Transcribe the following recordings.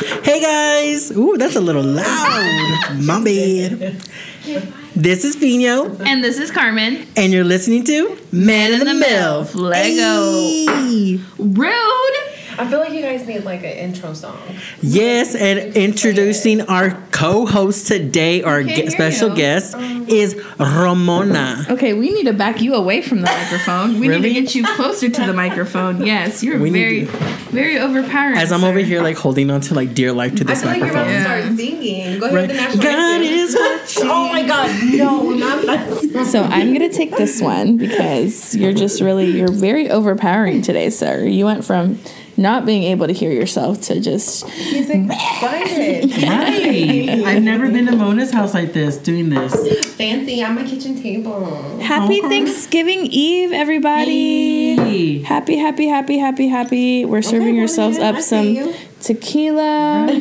Hey guys! Ooh, that's a little loud. My bad. This is Fino, And this is Carmen. and you're listening to Man in the, the Mill. Lego. Hey. Rude. I feel like you guys need like an intro song. Yes, and introducing our co-host today, our Can't ge- special you. guest um, is Ramona. Okay, we need to back you away from the microphone. We Really? need to get you closer to the microphone. Yes, you're We very, very overpowering. As I'm sir. over here, like holding on to like dear life to this microphone. I this feel like you're about microphone. to Yeah. start singing. Go ahead Right. with the national God anthem. is watching. Oh my god, no, not that. So I'm gonna take this one because you're just really you're very overpowering today, sir. You went from not being able to hear yourself to just He's excited. Right. I've never been to Mona's house like this, doing this. Fancy on my kitchen table. Happy Okay. Thanksgiving Eve, everybody. Hey. Happy, happy, happy, happy, happy. We're serving go yourselves up I some you. tequila. Right.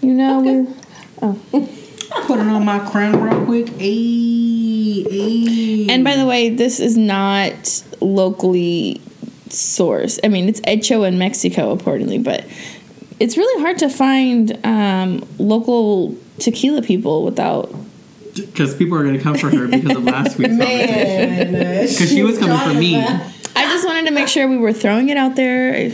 You know, we, oh. Put it on my crown real quick. Hey, hey. and by the way, this is not locally sourced. I mean, it's hecho in Mexico, accordingly, but it's really hard to find um, local tequila people without. Because people are going to come for her because of last week's conversation. Because she was coming for me. I just wanted to make sure we were throwing it out there.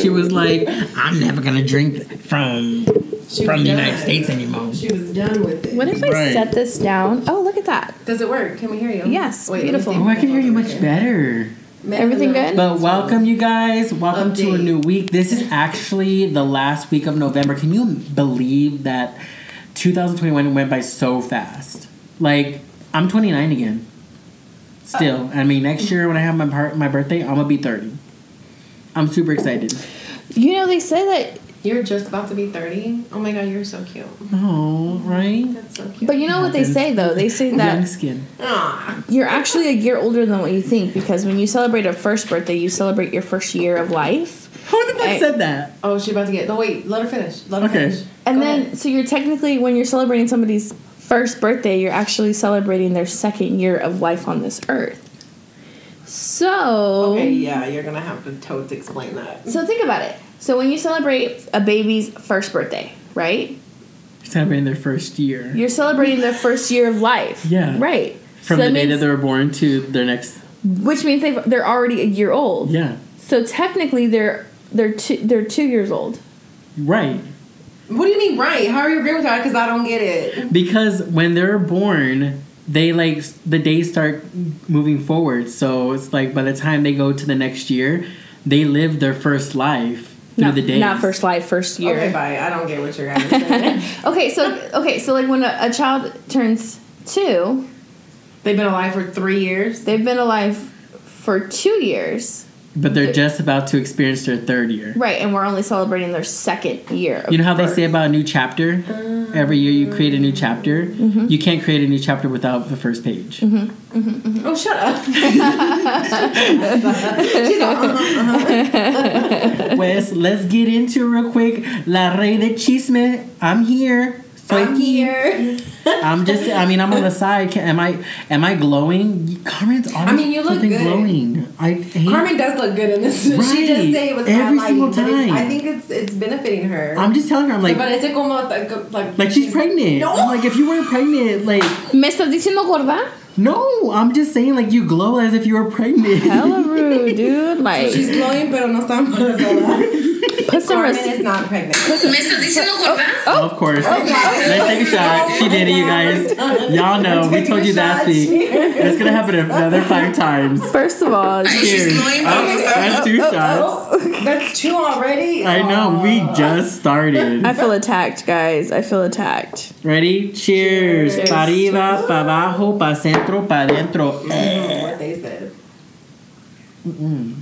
She was like, I'm never going to drink from She from the. United States anymore. She was done with it. What if I Right. set this down? Oh, look at that. Does it work? Can we hear you? Yes, Wait, beautiful. Oh, I can hear you much better. Man, Everything good? But welcome, you guys. Welcome to a new week. This is actually the last week of November. Can you believe that 2021 went by so fast? Like, I'm 29 again. Still. I mean, next year when I have my part, my birthday, I'm gonna be 30. I'm super excited. You know, they say that You're just about to be 30. Oh my god, you're so cute. Oh, right? That's so cute. But you know what they say though? They say Young that skin. Aw. you're actually a year older than what you think because when you celebrate a first birthday, you celebrate your first year of life. Who the fuck Hey. said that? Oh, she about to get. No, wait. Let her finish. Let her Okay. finish. And Go then ahead. so you're technically when you're celebrating somebody's first birthday, you're actually celebrating their second year of life on this earth. So Okay, yeah, you're gonna have to totes explain that. so think about it. So when you celebrate a baby's first birthday, right? Celebrating their first year. You're celebrating their first year of life. Yeah. Right. From So the that day that they were born to their next. which means they they're already a year old. Yeah. So technically, they're they're two they're two years old. Right. What do you mean, right? How are you agreeing with that? Because I don't get it. Because when they're born, they like the days start moving forward. So it's like by the time they go to the next year, they live their first life through Not, the days. not first life, first year. Okay, bye. I don't get what you're guys saying. Okay, so okay, so like when a, a child turns two, They've been alive for three years. they've been alive for two years, But they're just about to experience their third year. right? And we're only celebrating their second year. You know how they say about a new chapter? Ah. Every year you create a new chapter. Mm-hmm. You can't create a new chapter without the first page. Mm-hmm, mm-hmm, mm-hmm. Oh, shut up. She's like, uh-huh, uh-huh. Wes, let's get into it real quick. La Rey de Chisme, I'm here. Soy I'm here. I'm just. I mean, I'm on the side. Can, am I? Am I glowing? Carmen's always mean, you look flipping good. glowing. I hate. Carmen does look good in this. She Right. just say it was Every highlighting, single but it- time. I think it's it's benefiting her. I'm just telling her. I'm like, but it's como like like, like she's pregnant. No. I'm like, if you weren't pregnant, like, Me estás diciendo gorda? No. I'm just saying, like, you glow as if you were pregnant. Hella rude, dude. Like, She's glowing, pero no está embarazada. put some Carmen res- is not pregnant. Oh, oh, of course. Oh, okay. Let's take a shot. She did it, you guys. Y'all know. We told you last week. It's gonna happen another five times. First of all, Cheers. Oh, that's two shots. Oh, that's two already. I know. We just started. I feel attacked, guys. I feel attacked. Ready? Cheers. Cheers. Pa arriba, pa abajo, pa centro, pa dentro. Oh, mm, what they said. Mm-mm.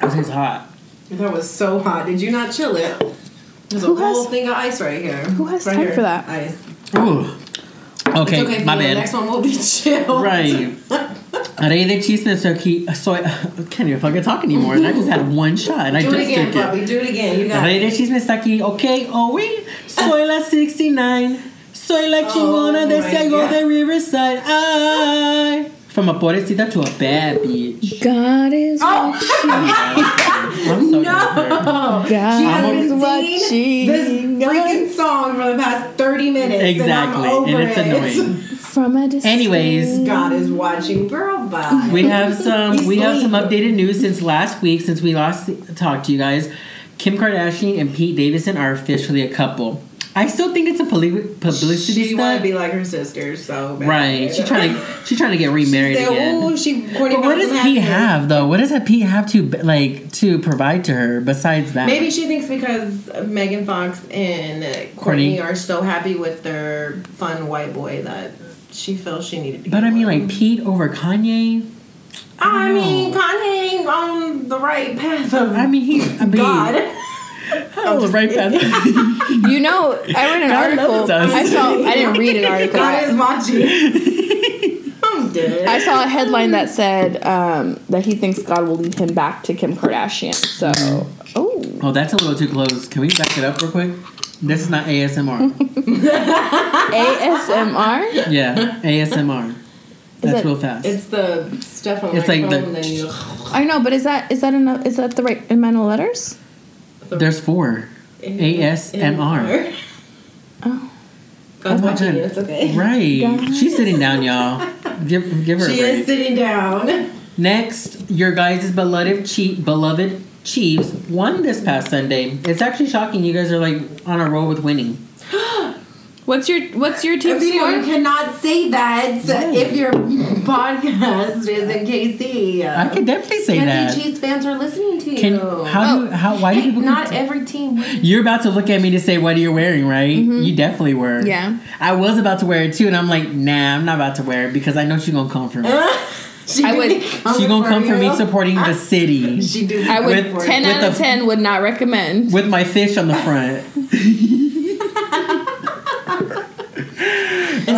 This is hot. That was so hot. Did you not chill it? There's a Who whole has- thing of ice right here. who has right time here. for that? Ice. Ooh. Okay, it's okay. my Fia. bad. Next one will be chill. Right. Rey de chisme so soy I can't even fucking talk anymore. And I just had one shot and I Do just it again, took it. Bobby. Do it again. You got Rey it. de chisme está aquí. Ok, oh, oye, soy la 69. Soy la chingona de Oh my Ciego de Riverside. Ay. From a pobrecita to a bad bitch. God is Oh. I'm so God She hasn't is watching. this freaking song for the past 30 minutes. Exactly, And, I'm over and it's it. annoying. from a distance. Anyways, God is watching. Girl, bye. we have some we have some updated news since last week since we last talked to you guys. Kim Kardashian and Pete Davidson are officially a couple. I still think it's a publicity She want to be like her sister, so bad. Right. She trying to she's trying to get remarried She said, again. "Ooh, she But what does Pete happiness." have though? What does that Pete have to like to provide to her besides that? Maybe she thinks because Megan Fox and Kourtney. Kourtney are so happy with their fun white boy that she feels she needed to. But I mean, one. like Pete over Kanye. I don't mean. Kanye on the right path of I mean, he's I mean, God. Oh, the right path. You know, I read an God article. I saw. I didn't read an article. God is watching. I'm dead. I saw a headline that said um, that he thinks God will lead him back to Kim Kardashian. So, oh, oh, that's a little too close. Can we back it up real quick? This is not ASMR. ASMR. yeah, ASMR. That's it- real fast. It's the stuff on It's my like phone, the- and then you. I know, but is that is that enough? Is that the right amount of letters? There's four. ASMR. Oh, God's Oh my God. It's okay. Right. God. She's sitting down, y'all. Give give her She is sitting down. Next, your guys' beloved chief, beloved Chiefs won this past Sunday. It's actually shocking. You guys are like on a roll with winning. What's your what's your team Video, you score? cannot say that Why? if your podcast is in KC. I can definitely say KC that. Chiefs fans are listening to you. Can how do how why do people not every team. You're about to look at me to say what are you wearing, right? You definitely were. Mm-hmm. Yeah. I was about to wear it too, and I'm like, nah, I'm not about to wear it because I know she's gonna come for me. she I would- be She's gonna come for me you. supporting the city She do. I would coming for ten. With out of the- ten would not recommend. with my fish on the front.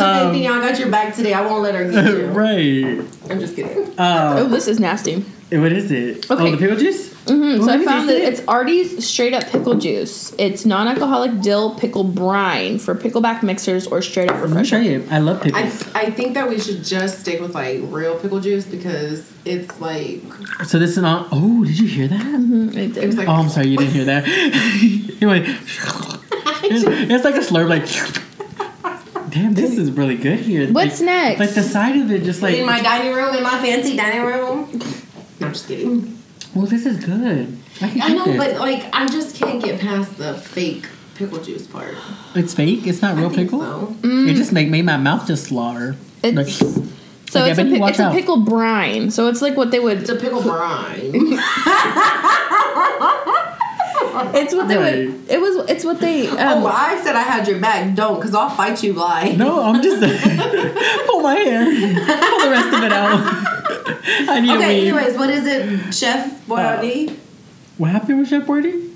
It's okay, Fina, I got your back today. I won't let her get you. right. I'm just kidding. oh, Uh, this is nasty. what is it? Okay. Oh, the pickle juice. hmm Oh, so I found taste that it. it's Artie's straight up pickle juice. It's non-alcoholic dill pickle brine for pickleback mixers or straight up Let me try refresher. it. I love I, pickles. I think that we should just stick with like real pickle juice because it's like so this is not. Oh, did you hear that? Mhm, it it did. was like Oh, I'm sorry, you didn't hear that. it went. It's, it's like a slurp, like. Damn, this is really good here. What's like, next? Like the side of it, just like. in my dining room, in my fancy dining room. No, I'm just kidding. well, this is good. I can I know, this. but like I just can't get past the fake pickle juice part. it's fake. It's not I real think pickle. so. It just mm. make made my mouth just slaughter. It's Like- so Okay, it's a but you pic- watch it's a pickle brine. So it's like what they would. It's a pickle brine. It's what they Right. would. It was. It's what they. oh, Um, I said I had your back. Don't, because I'll fight you, lie. no, I'm just pull my hair, pull the rest of it out. I need a Okay, weave. anyways, what is it, Chef Boyardee? What happened with Chef Boydie?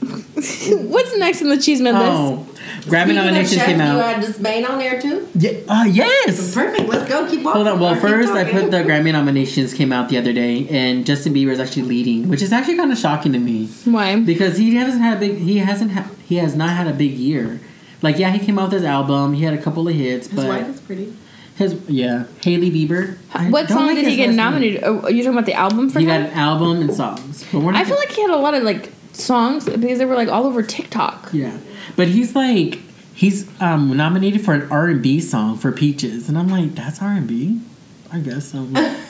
what's next in the cheese man list? Oh, Grammy nominations Chef, came You out. had Despain on there too? Yeah. Uh, yes. Perfect, let's go. Keep walking. Hold on. Well, Or keep first I put the Grammy nominations came out the other day, and Justin Bieber is actually leading, which is actually kind of shocking to me Why? because he hasn't had a big. He hasn't. Ha- he has not had a big year. Like yeah, he came out with his album. He had a couple of hits, His but wife is pretty. his yeah, Hailey Bieber. I What song like did he get last name. nominated? Oh, are you talking about the album for He him? got an album and songs, but we're not I feel like he had a lot of like songs because they were like all over TikTok. yeah, but he's like he's um nominated for an R and B song for Peaches, and I'm like that's R and B, I guess. So.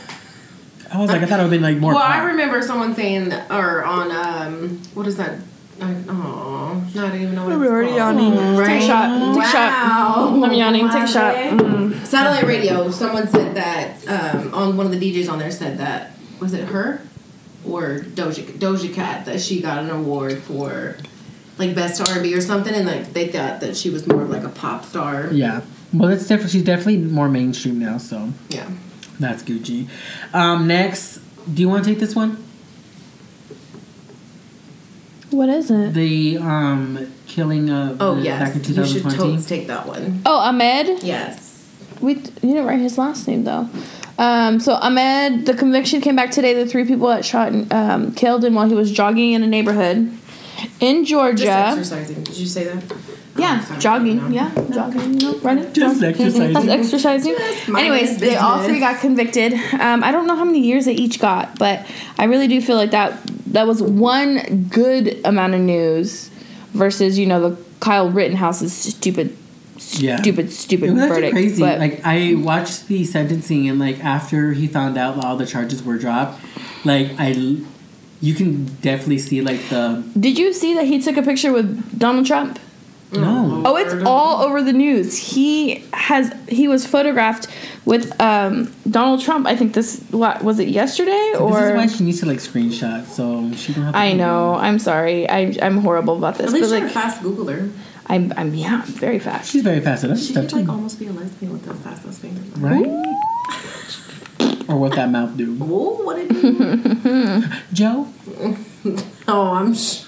I was like, I thought it would have been like more. Well, pop. I remember someone saying, or on, um, what is that? Oh, not even know what We're already called. yawning. Take a shot. Take a shot. Wow. I'm yawning. Take a shot. Mm. Satellite radio. Someone said that um, on one of the DJs on there said that was it her or Doja Doja Cat that she got an award for like best R&B or something, and like they thought that she was more of like a pop star. Yeah. Well, it's different. She's definitely more mainstream now, so Yeah. that's Gucci. Um, next, do you want to take this one? What is it? The um, killing of Oh the- yes, back in you should 2020. totes take that one. Oh, Ahmaud. Yes. We you didn't write his last name though. Um, so Ahmaud, the conviction came back today. The three people that shot and um, killed him while he was jogging in a neighborhood. in Georgia. Just Georgia. exercising. Did you say that? Yeah, Oh, sorry. jogging. No. Yeah, jogging. No, running. Just jogging. exercising. That's exercising. Just Anyways, his they all three got convicted. Um, I don't know how many years they each got, but I really do feel like that that was one good amount of news versus you know the Kyle Rittenhouse's stupid, Yeah. stupid, stupid It was verdict. crazy. But like I watched the sentencing, and like after he found out all the charges were dropped, like I, you can definitely see like the did you see that he took a picture with Donald Trump? no. Oh, it's all over the news. He has he was photographed with um, Donald Trump. I think this what was it yesterday or this is or why she needs to like screenshot, so she don't have. To I know. I'm sorry. I I'm horrible about this. At least But you're a like fast Googler. I'm I'm yeah, I'm very fast. She's very fast at that She stuff could too, like almost be a lesbian with those fast ass fingers. right? or what that mouth do, Whoa, what did you? Joe? oh, I'm. Sh-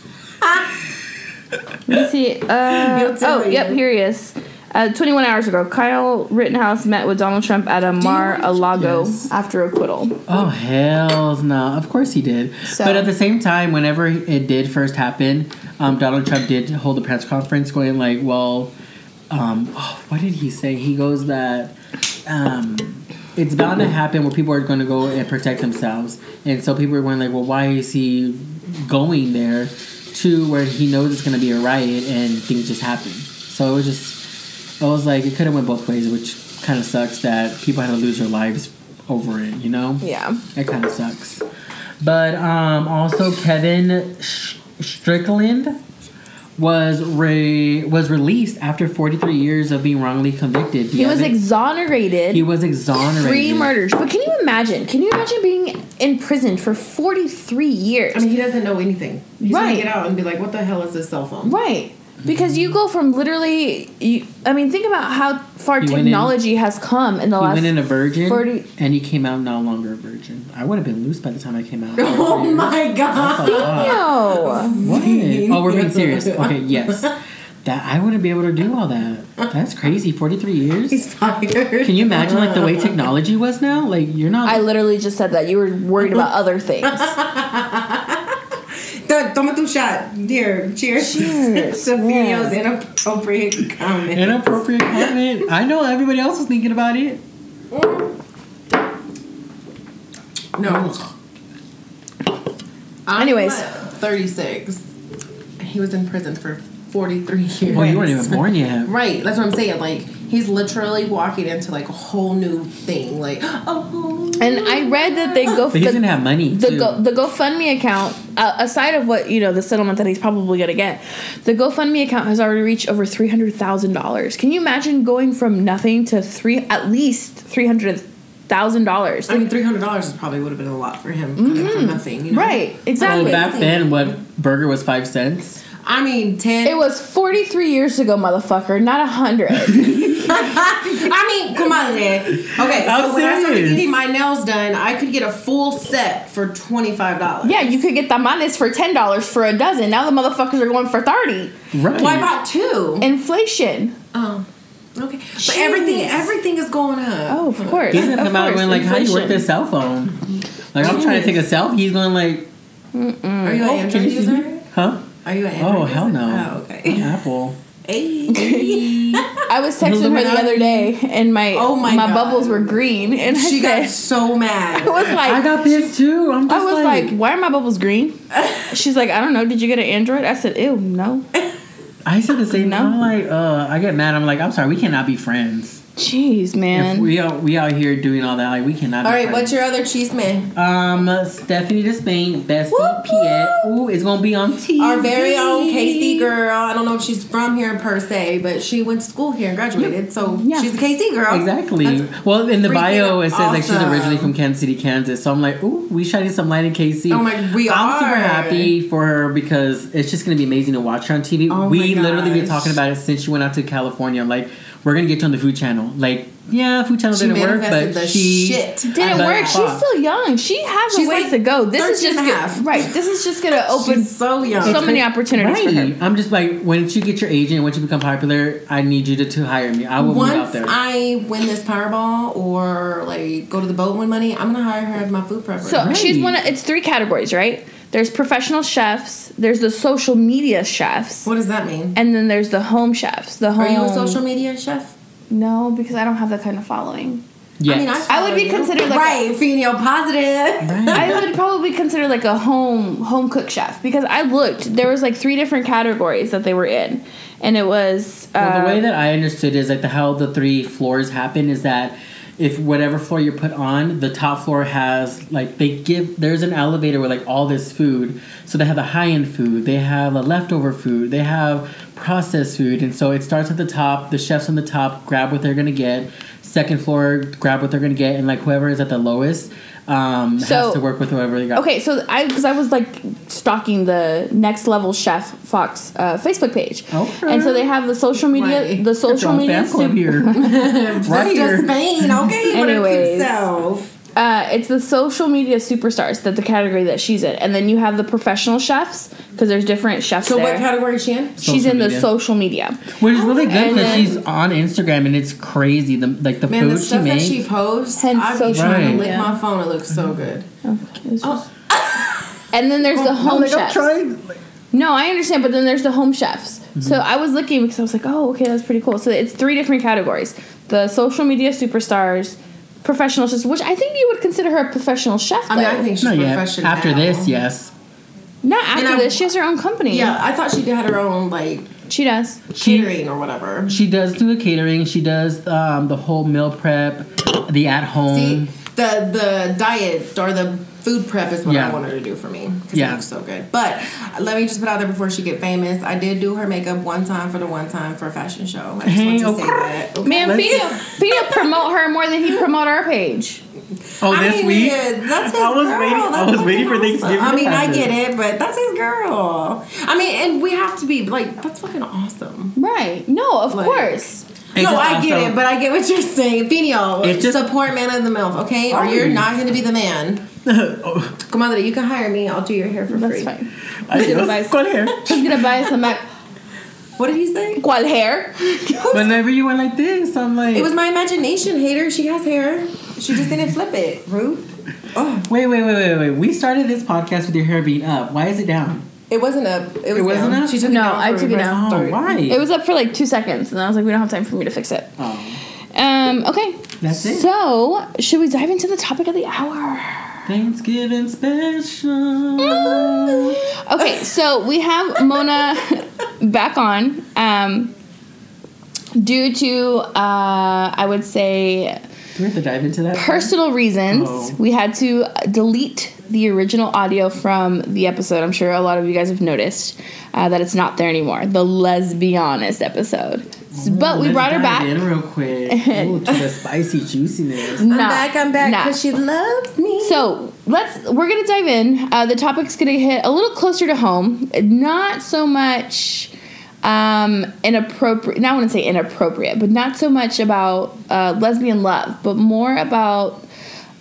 Let me see. Uh, He'll tell oh, yep, here he is. Uh, 21 hours ago, Kyle Rittenhouse met with Donald Trump at a Mar-a-Lago Yes. after acquittal. Oh hell no! Of course he did. So- but at the same time, whenever it did first happen, um, Donald Trump did hold a press conference, going like, "Well, um, oh, what did he say? He goes that um, it's bound to happen where people are going to go and protect themselves, and so people are going like, well, why is he going there to where he knows it's going to be a riot and things just happen? So it was just." I was like, it could have went both ways, which kind of sucks that people had to lose their lives over it, you know? Yeah. It kind of sucks. But um, also Kevin Sh- Strickland was re- was released after 43 years of being wrongly convicted. He was ex- exonerated. he was exonerated. Three murders. But can you imagine? Can you imagine being in prison for 43 years? I mean, he doesn't know anything. He's Right. gonna get out and be like, "What the hell is this cell phone?" Right. Because you go from literally, you, I mean, think about how far He went in- technology has come in the He last. went in a virgin, 40 and he came out no longer a virgin. I would have been loose by the time I came out. Oh my god! Oh, No. What? Oh, we're being serious. Okay, yes. That I wouldn't be able to do all that. That's crazy. 43 years. He's fired. Can you imagine like the way technology was now? Like you're not. I literally just said that. You were worried about other things. Th- Toma tu shot. Dear, cheers. Cheers. to Yeah. videos inappropriate comment. Inappropriate comment. I know everybody else was thinking about it. No. I'm Anyways. 36. He was in prison for 43 years. Well, you weren't even born yet. Right, that's what I'm saying. Like, he's literally walking into like a whole new thing. Like, oh, And I read that they go But he's the, gonna have money the too. go, the GoFundMe account. Uh, aside of what you know, the settlement that he's probably gonna get, the GoFundMe account has already reached over three hundred thousand dollars. Can you imagine going from nothing to three at least three hundred thousand dollars? I mean, $300 is probably would have been a lot for him coming from nothing. You know? Right, Well, exactly. back then, what burger was five cents? I mean, 10. it was forty three years ago, motherfucker, not a hundred. I mean, comadre. Okay, so I'm when I started serious. getting my nails done, I could get a full set for $25. yeah, you could get tamales for ten dollars for a dozen. Now the motherfuckers are going for thirty. Right. Well, I bought two. Inflation. Oh, okay. But everything, everything is going up. Oh, of course. He's gonna come out going like, "How do you work this cell phone?" Like I'm trying to take a selfie. He's going like, Are you an "Oh, Android can you see user? me?" Huh? Are you an oh, Android Oh user? hell no. Oh, okay. Apple. Hey. I was texting her the other day, and my Oh my my God. bubbles were green, and I she said, got so mad. I was like, I got pissed too. I'm I was like, like, why are my bubbles green? She's like, I don't know. Did you get an Android? I said, ew, no. I said the same. No. thing. I'm like, uh, I get mad. I'm like, I'm sorry, we cannot be friends. Jeez, If man. we are we out here doing all that, like we cannot. All be right, friends. what's your other cheese man? Um, Stephanie Despain, Bessie Whoop, Piet. Ooh, it's gonna be on TV. Our very own KC girl. I don't know if she's from here per se, but she went to school here and graduated, so Yeah. she's a KC girl. Exactly. That's well, in the bio, it says like she's originally from Kansas City, Kansas. So I'm like, ooh, we shining some light in KC. Oh my- we I'm super happy for her because it's just gonna be amazing to watch her on TV. Oh we my literally been talking about it since she went out to California. I'm like, we're gonna get you on the Food Channel. Like, yeah, Food Channel She didn't work, but the she shit. Didn't but work. She's still young. She has She's a ways like to go. This is just and a half. right. This is just gonna open She's so young. so many opportunities for her. I'm just like, once you get your agent, once you become popular, I need you to, to hire me. I will move out Once there. I win this Powerball or like go to the boat and win money, I'm gonna hire her as my food prepper. So Right. she's one. Of, it's three categories, right? There's professional chefs. There's the social media chefs, What does that mean? and then there's the home chefs. The home. Are you a social media chef? No, because I don't have that kind of following. Yes. I mean, I, I would be you. considered like right, female positive. Right. I would probably consider like a home home cook chef because I looked. There was like three different categories that they were in, and it was uh, Well, the way that I understood is like the how the three floors happen is that if whatever floor you're put on, the top floor has like they give there's an elevator with like all this food. So they have the high end food, they have the leftover food, they have processed food, and so it starts at the top. The chefs on the top grab what they're gonna get. Second floor grab what they're gonna get, and like whoever is at the lowest um, So- has to work with whoever they got. Okay, so I because I was like stalking the next level chef Fox uh, Facebook page, Okay. and so they have the social media, Right. the social media. fan club sup- here. That's right here. Spain, okay? Put it Anyways. Yourself. Uh, it's the social media superstars that the category that she's in, and then you have the professional chefs because there's different chefs So there. what category is she in? she's Social in the media. social media. Which is really good And because then- she's on Instagram and it's crazy. The like the Man, food the she stuff that makes. she posts, Hence I'd be social trying to media. lick my phone. It looks so good. Oh, And then there's the home chefs. trying. No, I understand, but then there's the home chefs. Mm-hmm. So I was looking because I was like, oh, okay, that's pretty cool. So it's three different categories: the social media superstars, professional chefs, which I think you would consider her a professional chef. I mean, though. I think she's Not yet. professional. After this, yes. not after I- this. She has her own company. Yeah, I thought she had her own like she does. She catering or whatever. she does do the catering. She does um, the whole meal prep, the at home. See, the the diet or the food prep is what Yeah. I want her to do for me. 'cause Yeah. it looks so good. But let me just put out there before she get famous. I did do her makeup one time for the one time for a fashion show. I just Hey, want to say that. Okay? Man, Let's- Fina, Fina promote her more than he promote our page. oh, I this mean, week. yeah, that's his I was girl. waiting. I That's was waiting for fucking Thanksgiving. I mean, I get it, but that's his girl. I mean, and we have to be like, that's fucking awesome. Right? No, of Like- course. It's no, just I get also- it, but I get what you're saying. Fino, It's just- support man of the MILF, okay? Or you're not going to be the man. oh, Comadre, you can hire me. I'll do your hair for That's free. fine. adios. ¿Cuál hair? He's gonna buy us a Mac. What did he say? ¿Cuál hair? Whenever you went like this, I'm like. It was my imagination, hater. She has hair. She just didn't flip it. Rude. Oh, Wait, wait, wait, wait, wait. We started this podcast with your hair being up. Why is it down? It wasn't up. It, was It wasn't down. up? She took it No, down. I took it reverse down. Oh, why? It was up for like two seconds, and I was like, we don't have time for me to fix it. Oh, Um, okay. That's it. So, should we dive into the topic of the hour? Thanksgiving special. Okay, so we have Mona back on. Um, due to, uh, I would say, Do we have to dive into that? personal reasons, Oh. we had to delete the original audio from the episode. I'm sure a lot of you guys have noticed uh, that it's not there anymore. The lesbianist episode. but we Let's brought her dive back. in real quick. Ooh, to the spicy juiciness. I'm back. I'm back nah. because she loves me. So let's we're gonna dive in. Uh, the topic's gonna hit a little closer to home. Not so much um, inappropriate. Not want to say inappropriate, but not so much about uh, lesbian love, but more about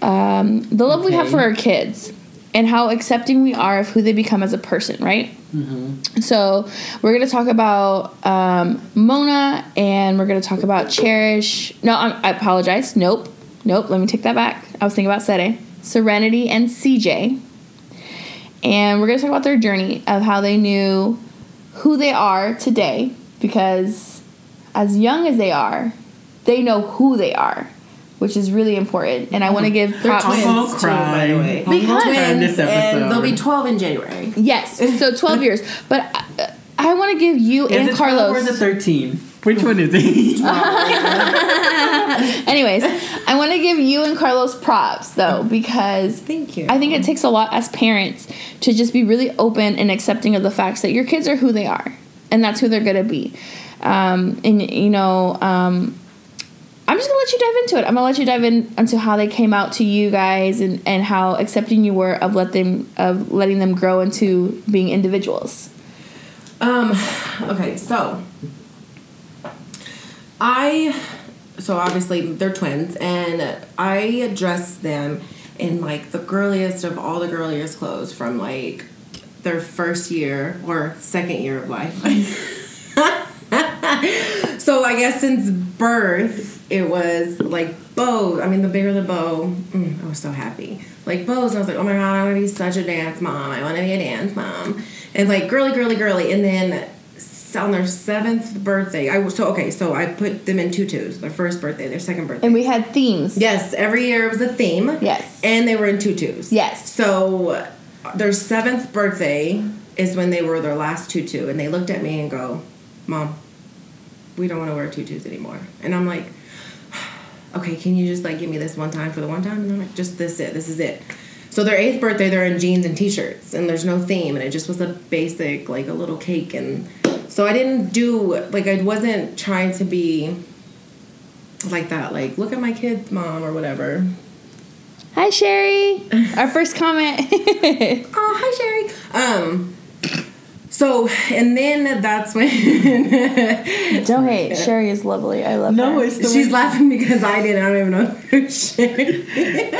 um, the love we have for our kids and how accepting we are of who they become as a person. Right. So we're gonna talk about um, Mona, and we're gonna talk about Cherish. No, I'm, I apologize. Nope, nope. Let me take that back. I was thinking about Sede, Serenity, and CJ, and we're gonna talk about their journey of how they knew who they are today. Because as young as they are, they know who they are, which is really important. And I want to give They're props. twins. Gonna too, cry. by the way. I'm gonna Because- cry in Twins, this episode. and they'll be 12 in January. Yes, so twelve years. But I, I want to give you Is and it Carlos. or is it 13? Which one is it? Anyways, I want to give you and Carlos props though because Thank you. I think it takes a lot as parents to just be really open and accepting of the facts that your kids are who they are and that's who they're gonna be. Um, and you know, um, I'm just gonna let you dive into it. I'm gonna let you dive in into how they came out to you guys and, and how accepting you were of let them of letting them grow into being individuals. Um, okay, so I so obviously they're twins and I address them in like the girliest of all the girliest clothes from like their first year or second year of life. so I guess since birth it was like bows. I mean, the bigger the bow, mm, I was so happy. Like bows, I was like, oh my god, I want to be such a dance mom. I want to be a dance mom, and like girly, girly, girly. And then on their seventh birthday, I was so okay. So I put them in tutus. Their first birthday, their second birthday. And we had themes. Yes, every year it was a theme. Yes. And they were in tutus. Yes. So their seventh birthday is when they were their last tutu, and they looked at me and go, "Mom, we don't want to wear tutus anymore." And I'm like, "Okay, can you just like give me this one time for the one time?" And they're like, "Just this it. This is it." So their eighth birthday, they're in jeans and t-shirts, and there's no theme, and it just was a basic like a little cake, and so I didn't do like I wasn't trying to be like that, like look at my kid's mom or whatever. Hi, Sherry. Our first comment. Oh, hi Sherry. Um, so and then that's when Don't hate. Sherry is lovely. I love No, her. it's she's way- laughing because I did. I don't even know who's Sherry.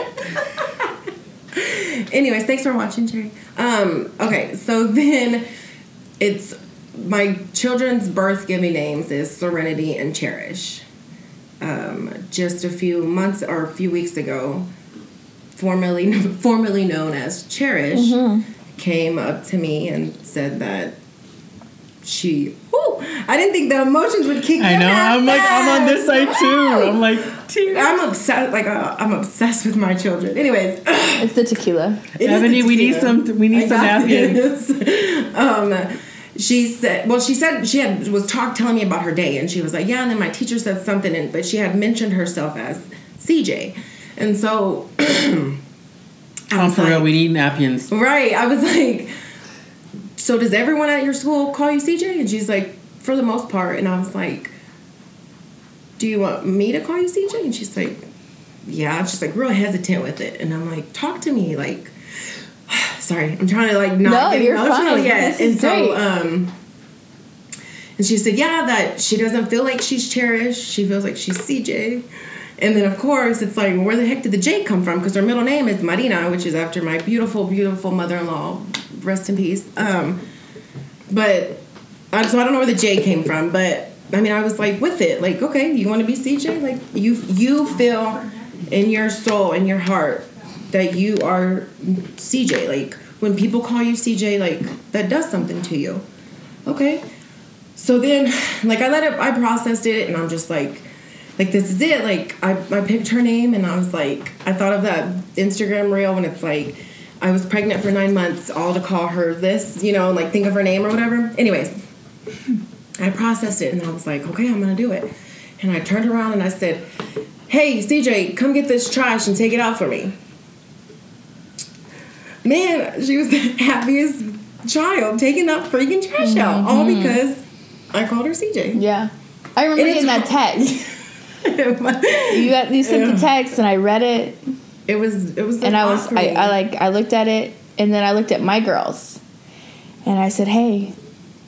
Anyways, thanks for watching, Sherry. Um, okay, so then it's my children's birth giving names is Serenity and Cherish. Um, just a few months or a few weeks ago, formerly formerly known as Cherish, came up to me and said that she. Whew, I didn't think the emotions would kick in. I know. that I'm like I'm on this side too. I'm like tears. I'm obsessed. Like uh, I'm obsessed with my children. Anyways, It's the tequila. it is Ebony, the we need some. We need I some got napkins. this. um, she said, well, she said she had was talk telling me about her day, and she was like, yeah. And then my teacher said something, and but she had mentioned herself as CJ, and so. I Oh, was for real, we need napkins. Right. I was like, so does everyone at your school call you CJ? And she's like, for the most part. And I was like, do you want me to call you CJ? And she's like, yeah. She's like real hesitant with it. And I'm like, talk to me. Like, sorry, I'm trying to like not No, get you're emotional fine. yet. And so, great. um, and she said, yeah, that she doesn't feel like she's cherished. She feels like she's CJ. And then, of course, it's like, where the heck did the J come from? Because her middle name is Marina, which is after my beautiful, beautiful mother-in-law. Rest in peace. Um, but uh, so I don't know where the J came from, but I mean, I was like with it. Like, okay, you want to be CJ? Like, you you feel in your soul, in your heart, that you are CJ. Like, when people call you CJ, like that does something to you. Okay. So then, like, I let it. I processed it, and I'm just like, like this is it. Like, I I picked her name, and I was like, I thought of that Instagram reel when it's like. I was pregnant for nine months, all to call her this, you know, like think of her name or whatever. Anyways, I processed it and I was like, okay, I'm gonna do it. And I turned around and I said, hey, CJ, come get this trash and take it out for me. Man, she was the happiest child taking that freaking trash out, all mm-hmm. because I called her CJ. Yeah. I remember getting that text. You got you sent the text and I read it it was it was and I was I. I like I looked at it and then I looked at my girls and I said, Hey,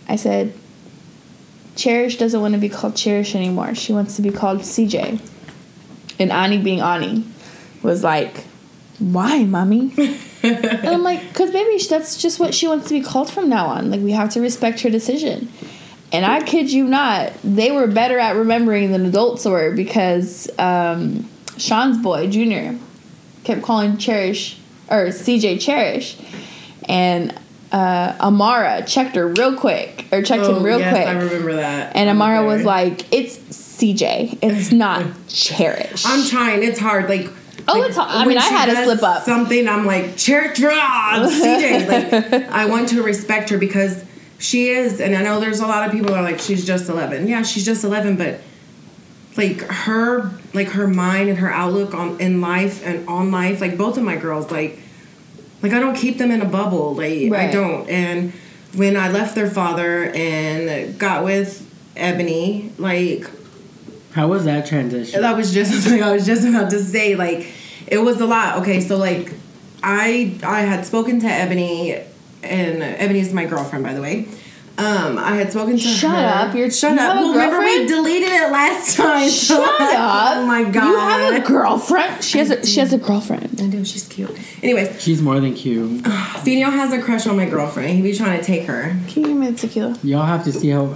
I said, Cherish doesn't want to be called Cherish anymore. She wants to be called CJ. And Ani being Ani was like, Why, mommy? and I'm like, because maybe that's just what she wants to be called from now on. Like we have to respect her decision. And I kid you not, they were better at remembering than adults were because um, Sean's boy, Junior, kept calling Cherish or CJ Cherish, and uh, Amara checked her real quick or checked him real Oh, yes, quick, I remember that. and Amara was like, "It's CJ, it's not Cherish." I'm trying. It's hard. Like, Oh, like, it's hard. I mean, I had does slip up. Something I'm like, rod, CJ. Like, I want to respect her because she is, and I know there's a lot of people that are like, she's just 11. Yeah, she's just 11, but like her, like her mind and her outlook on in life and on life, like both of my girls, like, like I don't keep them in a bubble. Like I don't. And when I left their father and got with Ebony, like How was that transition? that was just like I was just about to say like it was a lot. Okay, so like I I had spoken to Ebony and Ebony is my girlfriend by the way. Um, I had spoken to Shut her. up, you're- shut you up. have a well, remember we deleted it last time. so- Shut up! Oh my god. You have a girlfriend. She has a she has a girlfriend. I do. She's cute. Anyways, She's more than cute. Fino has a crush on my girlfriend. He be trying to take her. Can you give me the tequila? Y'all have to see how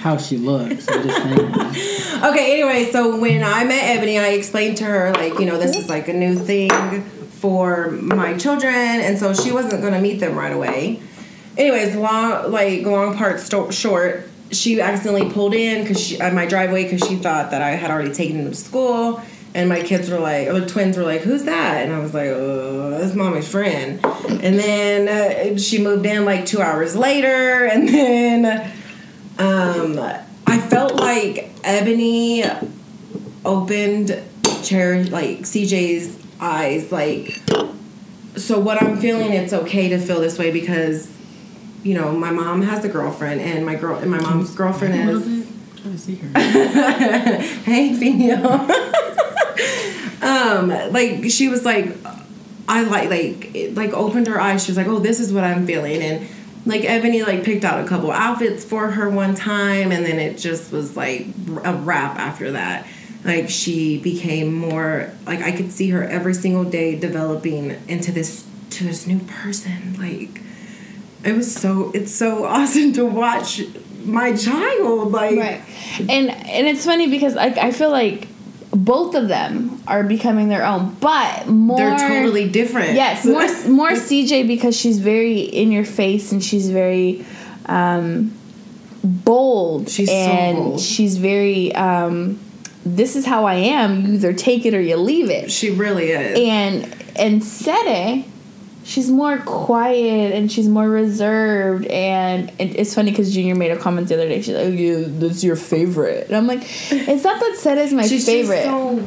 how she looks. I'm just saying. Okay, anyway, so when I met Ebony, I explained to her, like, you know, this is like a new thing for my children, and so she wasn't going to meet them right away. Anyways, long, like, long part sto- short, she accidentally pulled in because at my driveway because she thought that I had already taken them to school. And my kids were like, or the twins were like, "Who's that?" And I was like, "Oh, that's mommy's friend." And then uh, she moved in like two hours later, and then um, I felt like Ebony opened Cher like CJ's eyes. Like, so what I'm feeling, it's okay to feel this way because, you know, my mom has a girlfriend, and my girl, and my mom's girlfriend is. Trying to see her. hey, female. um, like she was like, I like like it, like opened her eyes. She was like, oh, this is what I'm feeling, and like Ebony like picked out a couple outfits for her one time, and then it just was like a wrap after that. Like she became more like I could see her every single day developing into this to this new person. Like it was so it's so awesome to watch my child like Right. And and it's funny because like I feel like both of them are becoming their own, but more they're totally different. Yes, more more CJ because she's very in your face and she's very um, bold. She's so and bold. she's very. Um, this is how I am. You either take it or you leave it. She really is. And and Sede, she's more quiet and she's more reserved. And, it's funny because Junior made a comment the other day. She's like, oh, yeah, "That's your favorite," and I'm like, "It's not that Sede is my She's favorite. so-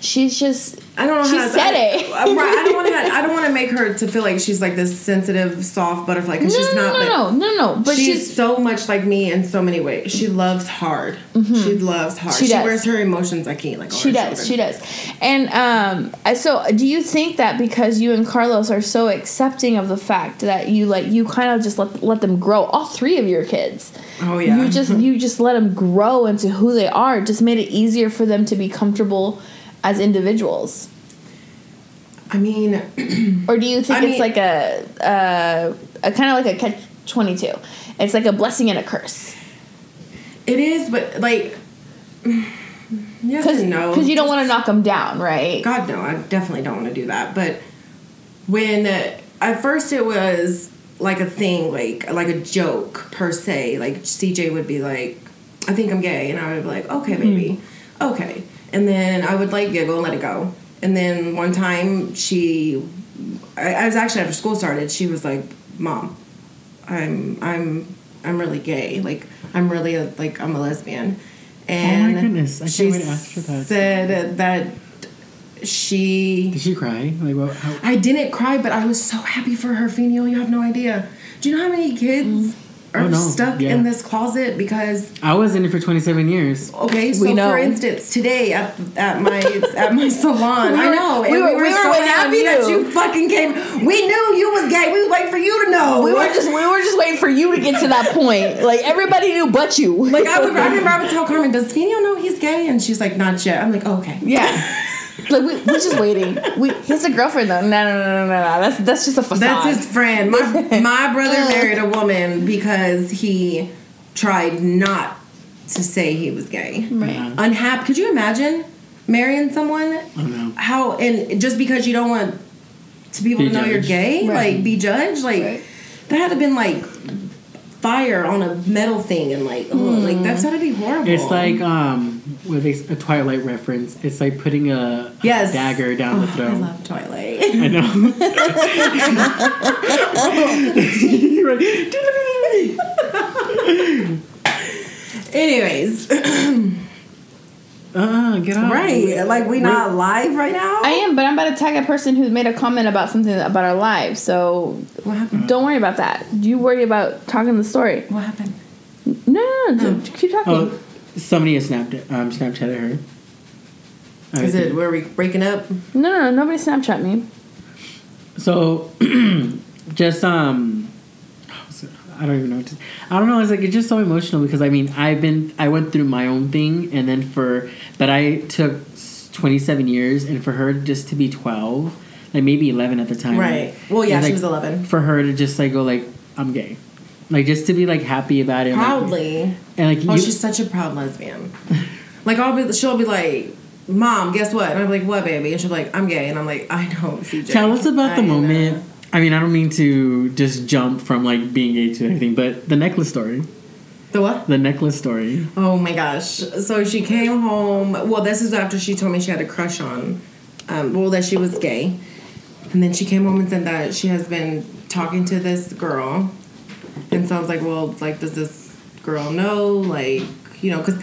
she's just." I don't know She how to, said I, it. I'm uh, I don't want to. I don't want to make her to feel like she's like this sensitive, soft butterfly because No, she's no, not. no, no, no, no. But she's, she's, so much like me in so many ways. She mm-hmm. loves hard. Mm-hmm. She loves hard. She She, wears her emotions like he like. she does, she does. And um, uh, so uh, do you think that because you and Carlos are so accepting of the fact that you like you kind of just let let them grow, all three of your kids. Oh, yeah. You just you just let them grow into who they are. It just made it easier for them to be comfortable as individuals. I mean, Or do you think I it's mean- like a a, a kind of like a catch twenty two? It's like a blessing and a curse. it is, but like, yes Because and no. you don't want to knock them down, right? God no, I definitely don't want to do that. But when uh, at first it was like a thing, like like a joke per se. Like CJ would be like, "I think I'm gay," and I would be like, "Okay, baby, okay," and then I would like giggle and let it go. And then one time she, I, I was actually after school started. She was like, "Mom, I'm I'm I'm really gay. Like I'm really a, like I'm a lesbian." Oh and my goodness, I can't she wait to ask her that. said that she Did she cry? Like what? How, I didn't cry, but I was so happy for her, Feniel. You have no idea. Do you know how many kids mm. Are Oh, no. stuck Yeah. in this closet because I was in it for 27 years. okay, so We know. for instance, today at, at my at my salon, We I know, we and were- we were so waiting on happy that you. you fucking came. We knew you was gay. We was waiting for you to know. We were just we were just waiting for you to get to that point. Like everybody knew but you. like I, would, I remember I would tell Carmen, "Does Feniel know he's gay?" And she's like, "Not yet." I'm like, oh, "Okay." yeah. Like we, we're just waiting. We, he has a girlfriend though. No, no, no, no, no, no. That's that's just a facade. That's his friend. My my brother married a woman because he tried not to say he was gay. Right. Unhappy. Could you imagine marrying someone? Oh no. How and just because you don't want to people Be to know you're gay, Right. like be judged, like Right. that had to been like fire on a metal thing and like oh, like that's gotta be horrible. It's like um with a, a Twilight reference. It's like putting a, a Yes. dagger down the Oh, I throat. love Twilight. I know. Anyways, Uh, get out. right? Like we not live right now. I am, but I'm about to tag a person who made a comment about something about our lives. So what happened? don't worry about that. You worry about talking the story. What happened? No, no, no. d- Keep talking. Oh, somebody has snapped um Snapchatted her. I Is think- it were we breaking up? No, no, no. Nobody Snapchat me. So, just um, I don't even know. What to, I don't know. It's like it's just so emotional because I mean I've been I went through my own thing and then for but I took twenty seven years and for her just to be twelve, like maybe eleven at the time. Right. Well, yeah, she like, was 11. For her to just like go like I'm gay, like just to be like happy about it, like- Proudly. and like Oh, you, she's such a proud lesbian. Like I'll be, she'll be like, "Mom, guess what?" And I'm like, "What, baby?" And she'll be like, "I'm gay," and I'm like, "I know, CJ." Tell us about the I know." moment. I mean, I don't mean to just jump from like being gay to anything, but the necklace story. The what? The necklace story. Oh my gosh! So she came home. Well, this is after she told me she had a crush on, um, well, that she was gay, and then she came home and said that she has been talking to this girl, and so I was like, well, like, does this girl know? Like, you know, because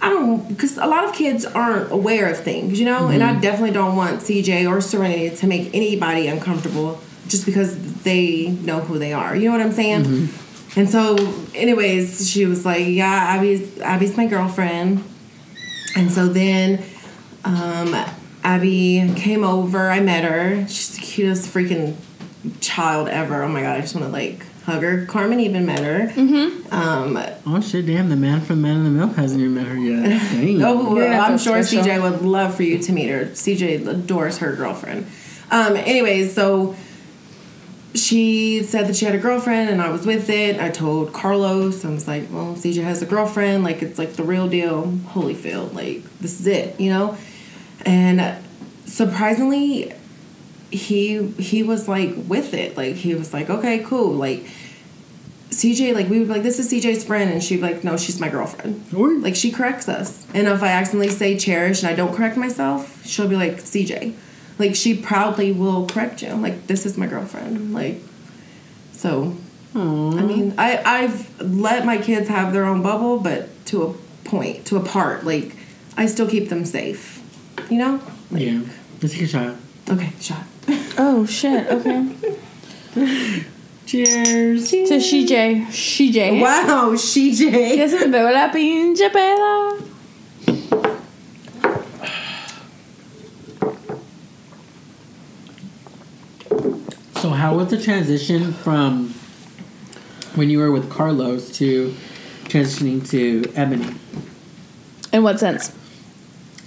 I don't, because a lot of kids aren't aware of things, you know, and I definitely don't want CJ or Serenity to make anybody uncomfortable just because they know who they are. You know what I'm saying? And so, anyways, she was like, "Yeah, Abby's Abby's my girlfriend." And so then, um, Abby came over. I met her. She's the cutest freaking child ever. Oh my god, I just want to like hug her. Carmen even met her. Mm-hmm. Um, Oh shit! Damn, the man from Man in the Mill hasn't even met her yet. Dang. Oh, You're I'm to sure switch CJ would love for you to meet her. CJ adores her girlfriend. Um, anyways, so she said that she had a girlfriend, and I was with it. I told Carlos, I was like, "Well, CJ has a girlfriend. Like, it's like the real deal. Holyfield. Like, this is it, you know." And surprisingly, he he was like with it. Like, he was like, "Okay, cool." Like. CJ, like we would be like, this is CJ's friend, and she'd be like, no, she's my girlfriend. Like she corrects us, and if I accidentally say cherish and I don't correct myself, she'll be like CJ. Like she proudly will correct you. Like this is my girlfriend. Like so. I mean, I I've let my kids have their own bubble, but to a point, to a part. Like I still keep them safe. You know? Like, Yeah. Let's take a shot. Okay, shot. Oh shit. Okay. Cheers. To CJ. CJ. Wow, CJ. Que se me pegó la pinche pela. So, how was the transition from when you were with Carlos to transitioning to Ebony? In what sense?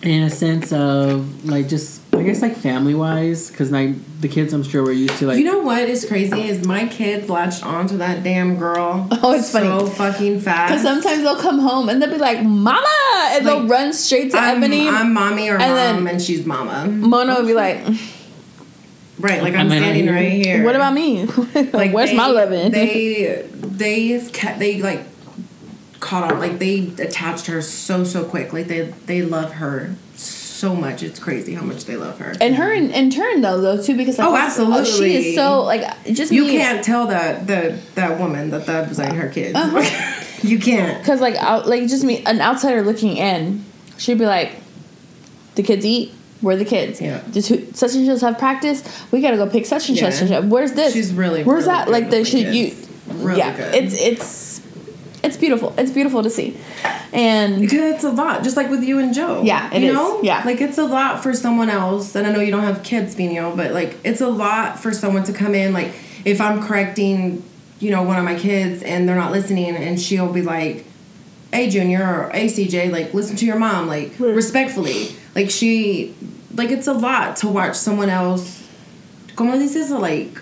In a sense of like just, I guess like family wise, because like the kids, I'm sure were used to like. You know what is crazy is my kids latched onto that damn girl. Oh, it's so funny. So fucking fast. Because sometimes they'll come home and they'll be like, "Mama," and they'll run straight to I'm, Ebony. I'm mommy or and then- mom, and she's mama. Mona will be like, Right, like I I'm standing right here. "What about me? Like Where's they- my loving?" They they kept they like caught on like they attached her so so quick. Like they they love her so much. It's crazy how much they love her. and her in, in turn though though too because like, Oh, she is so like just you me, can't tell that the that woman that that was like her kids. Uh-huh. you can't. Because like out, like just me, an outsider looking in, she'd be like, "The kids eat. We're the kids. Yeah. Just who, such and such have practice. We gotta go pick such and Yeah. such and such. Where's this? She's really, Where's really that? Like the she you. Really yeah. good. It's it's it's beautiful. It's beautiful to see, and Because it's a lot, just like with you and Joe. Yeah, it you is. know? Yeah. Like it's a lot for someone else, and I know you don't have kids, Vino, but like it's a lot for someone to come in. Like if I'm correcting, you know, one of my kids and they're not listening, and she'll be like, "Hey, Junior," or "Hey, CJ," like listen to your mom, like respectfully. Like she, like it's a lot to watch someone else. Como dices, like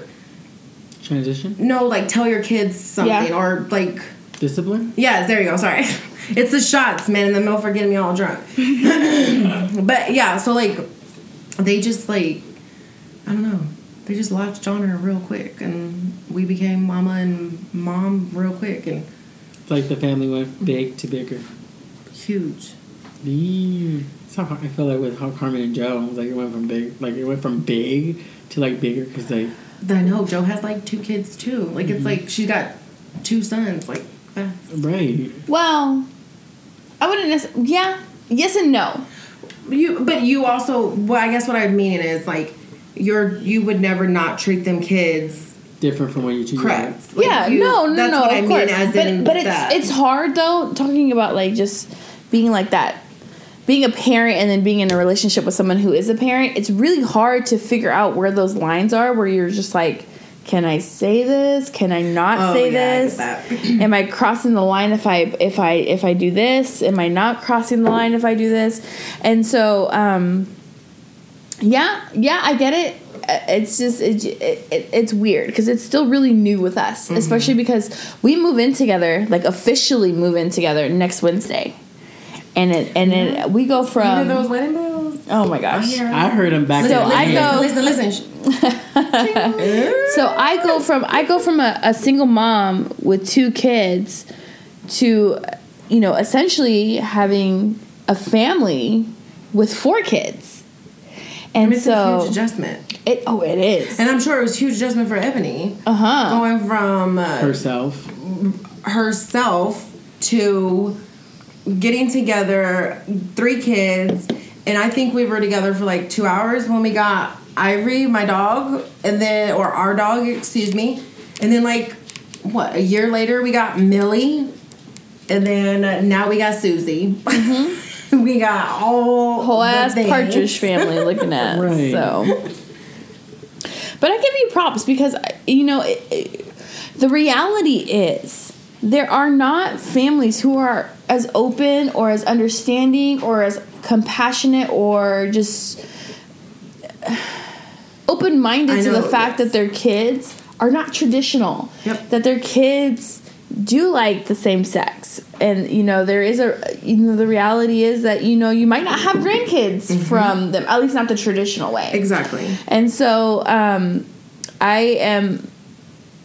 Transition? no, like tell your kids something Yeah. or like Discipline? Yes, there you go. Sorry. It's the shots, man, in the middle for getting me all drunk. but yeah, so like they just like I don't know. They just latched on her real quick and we became mama and mom real quick and It's like the family went big to bigger. huge. That's how I feel like with how Carmen and Joe. It was like it went from big, like it went from big to like bigger because they. I know Joe has like two kids too. Like it's mm-hmm. like she got two sons. Like. Right. well, I wouldn't necessarily. Yeah, yes and no. you, but you also. Well, I guess what I'm meaning is like you're you would never not treat them kids Different from what you two correct. Like, yeah, you- no, no, that's no, what of I mean course. as but in but it's that. it's hard though talking about like just being like that, being a parent and then being in a relationship with someone who is a parent. It's really hard to figure out where those lines are, where you're just like, can I say this? Can I not Oh, say yeah, this? that. Am I crossing the line if I if I if I do this? Am I not crossing the line if I do this? And so, um, yeah, yeah, I get it. Uh, It's just it, it, it's weird because it's still really new with us, Mm-hmm. especially because we move in together, like officially move in together next Wednesday, and it and it we go You from those wedding bells? Oh my gosh. I heard him back So in I go- Listen, listen, listen. So I go from I go from a, a single mom with two kids to you know essentially having a family with four kids. And It's a so huge adjustment, it oh it is. and I'm sure it was a huge adjustment for Ebony Uh-huh. going from uh, herself. herself to getting together, three kids, and I think we were together for like two hours when we got Ivory, my dog, and then or our dog, excuse me, and then like what a year later we got Millie, and then uh, now we got Susie. we got all Whole ass things. partridge family looking at. Right. So But I give you props because you know it, it, the reality is there are not families who are as open or as understanding or as compassionate or just open minded to the fact yes. that their kids are not traditional. Yep. That their kids do like the same sex. And you know, there is a you know the reality is that you know you might not have grandkids Mm-hmm. from them, at least not the traditional way. Exactly. And so um, I am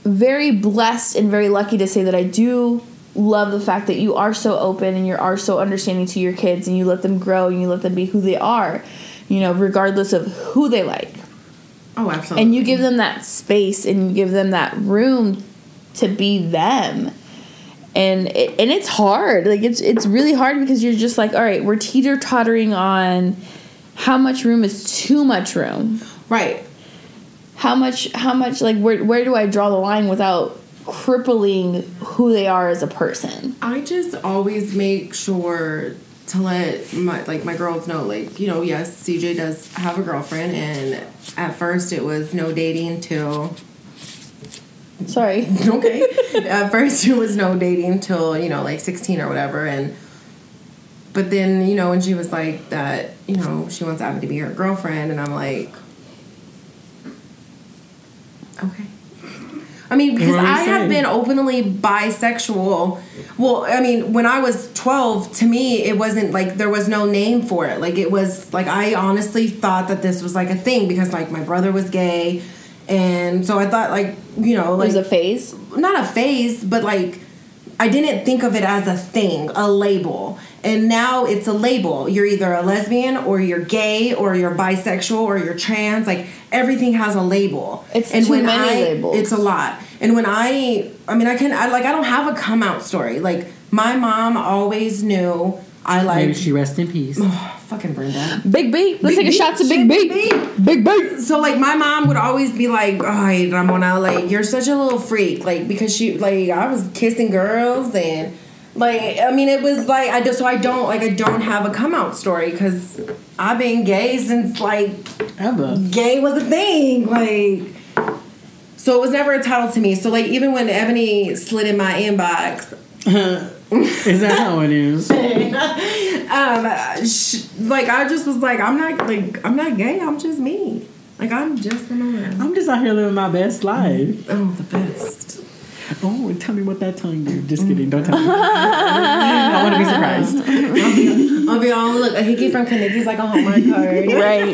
very blessed and very lucky to say that I do love the fact that you are so open and you are so understanding to your kids and you let them grow and you let them be who they are, you know, regardless of who they like. Oh, absolutely. And you give them that space and you give them that room to be them. And it, and it's hard. Like it's it's really hard because you're just like, all right, we're teeter tottering on how much room is too much room right. How much how much like where where do I draw the line without crippling who they are as a person? I just always make sure to let my like my girls know, like you know, yes, CJ does have a girlfriend, and at first it was no dating till Sorry. okay. at first it was no dating till you know like sixteen or whatever, and but then you know when she was like that, you know, she wants Abby to be her girlfriend, and I'm like, okay. I mean, because What are you I have saying? been openly bisexual. Well, I mean, when I was 12, to me, it wasn't like there was no name for it. Like, it was like I honestly thought that this was like a thing because, like, my brother was gay. And so I thought, like, you know, It like, was a phase. not a phase, but like, I didn't think of it as a thing, a label. And now it's a label. You're either a lesbian or you're gay or you're bisexual or you're trans. Like everything has a label. It's and too when many I, labels. It's a lot. And when I, I mean, I can, I like, I don't have a come out story. Like my mom always knew I Maybe like. she rest in peace. Oh, fucking Brenda. Big B. Let's Big take a B. shot to Big Shit, B. Big Big B. So like my mom would always be like, "Ay, Ramona, like you're such a little freak," like because she like I was kissing girls and like I mean it was like I just so I don't like I don't have a come out story because I've been gay since like Ever. gay was a thing like. So it was never a title to me. So like even when Ebony slid in my inbox, Is that how it is? um, sh- like I just was like, I'm not like I'm not gay. I'm just me. Like I'm just Ramona. I'm just out here living my best life. Oh, the best. Oh, tell me what that tongue do. Just kidding. Don't tell me. I want to be surprised. I'll be all look a hickey from Kanicki's like a Hallmark card. Right.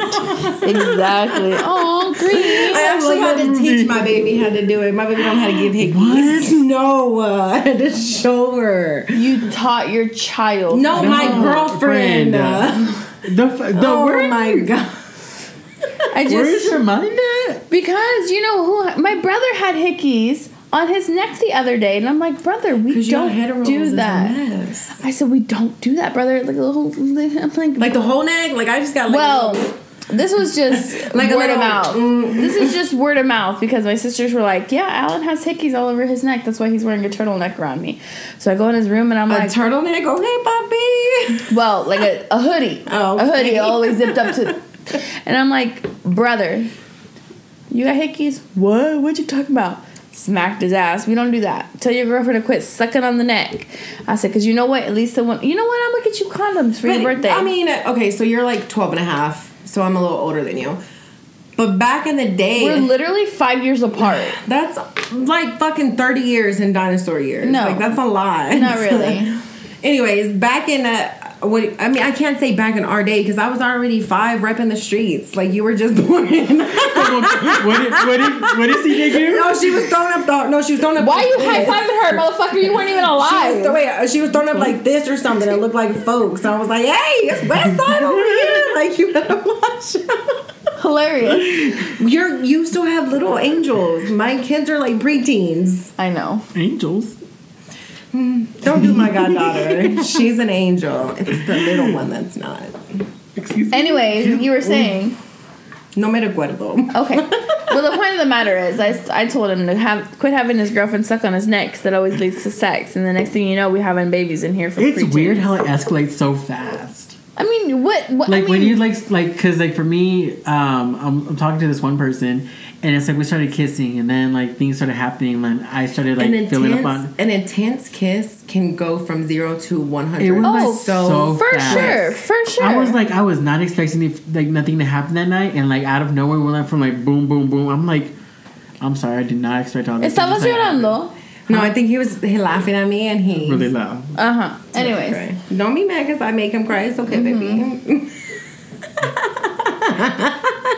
exactly. Oh, green. I actually had to teach my baby how to do it. My baby don't know how to give hickeys. What? No, uh, I had to show her. You taught your child. No, my girlfriend. friend. uh, The, f- the oh where, my god. I where is just your mind at? because you know who my brother had hickeys on his neck the other day, and I'm like, brother, we don't do that. I said we don't do that, brother. Like a little, I'm like, Like the whole neck. Like I just got like. well, this was just Like a word of mouth. mm. This is just word of mouth because my sisters were like, "Yeah, Alan has hickeys all over his neck. That's why he's wearing a turtleneck around me." So I go in his room and I'm a like, turtleneck. Okay, puppy. "Well, like a, a hoodie, Oh, a hoodie okay. all the way zipped up to," and I'm like, "Brother, you got hickeys? What? What you talking about?" Smacked his ass. We don't do that. Tell your girlfriend to quit sucking on the neck. I said, because you know what? At least the one. You know what? I'm gonna get you condoms for your birthday. I mean, okay, so you're like 12 and a half, so I'm a little older than you. But back in the day, we're literally five years apart. that's like fucking 30 years in dinosaur years. No. Like, that's a lot. Not really. Anyways, back in, uh, what I mean, I can't say back in our day because I was already five, repping the streets. Like you were just born. in. what did what did what did CJ do? no, she was throwing up the. No, she was throwing up. Why are you high fiving her, motherfucker? You weren't even She was, alive. wait, uh, she was throwing up like this or something. It looked like folks. I was like, "Hey, it's West Side over here!" Like you better watch. out. Hilarious. You're you still have little angels. My kids are like preteens. I know. Angels. Don't do my goddaughter. She's an angel. It's the little one that's not. Excuse me. Anyways, you were saying. No me recuerdo. Okay. Well, the point of the matter is, I, I told him to have quit having his girlfriend suck on his neck. Cause that always leads to sex, and the next thing you know, we having babies in here for. It's preteens. weird how it escalates so fast. I mean, what? what Like I mean, when you like like because like for me, um, I'm, I'm talking to this one person, and it's like we started kissing, and then like things started happening, and I started like an filling intense, up on. an intense kiss can go from zero to one hundred. It was Oh, like so, for fast. sure, for sure. I was like, I was not expecting it, like nothing to happen that night, and like out of nowhere, we went from like boom, boom, boom. I'm like, I'm sorry, I did not expect all this. Estabas just, like, happen. llorando. No, I think he was he laughing at me and he Really loud. Uh huh. Anyways, Okay. Don't be mad because I make him cry. It's okay, baby.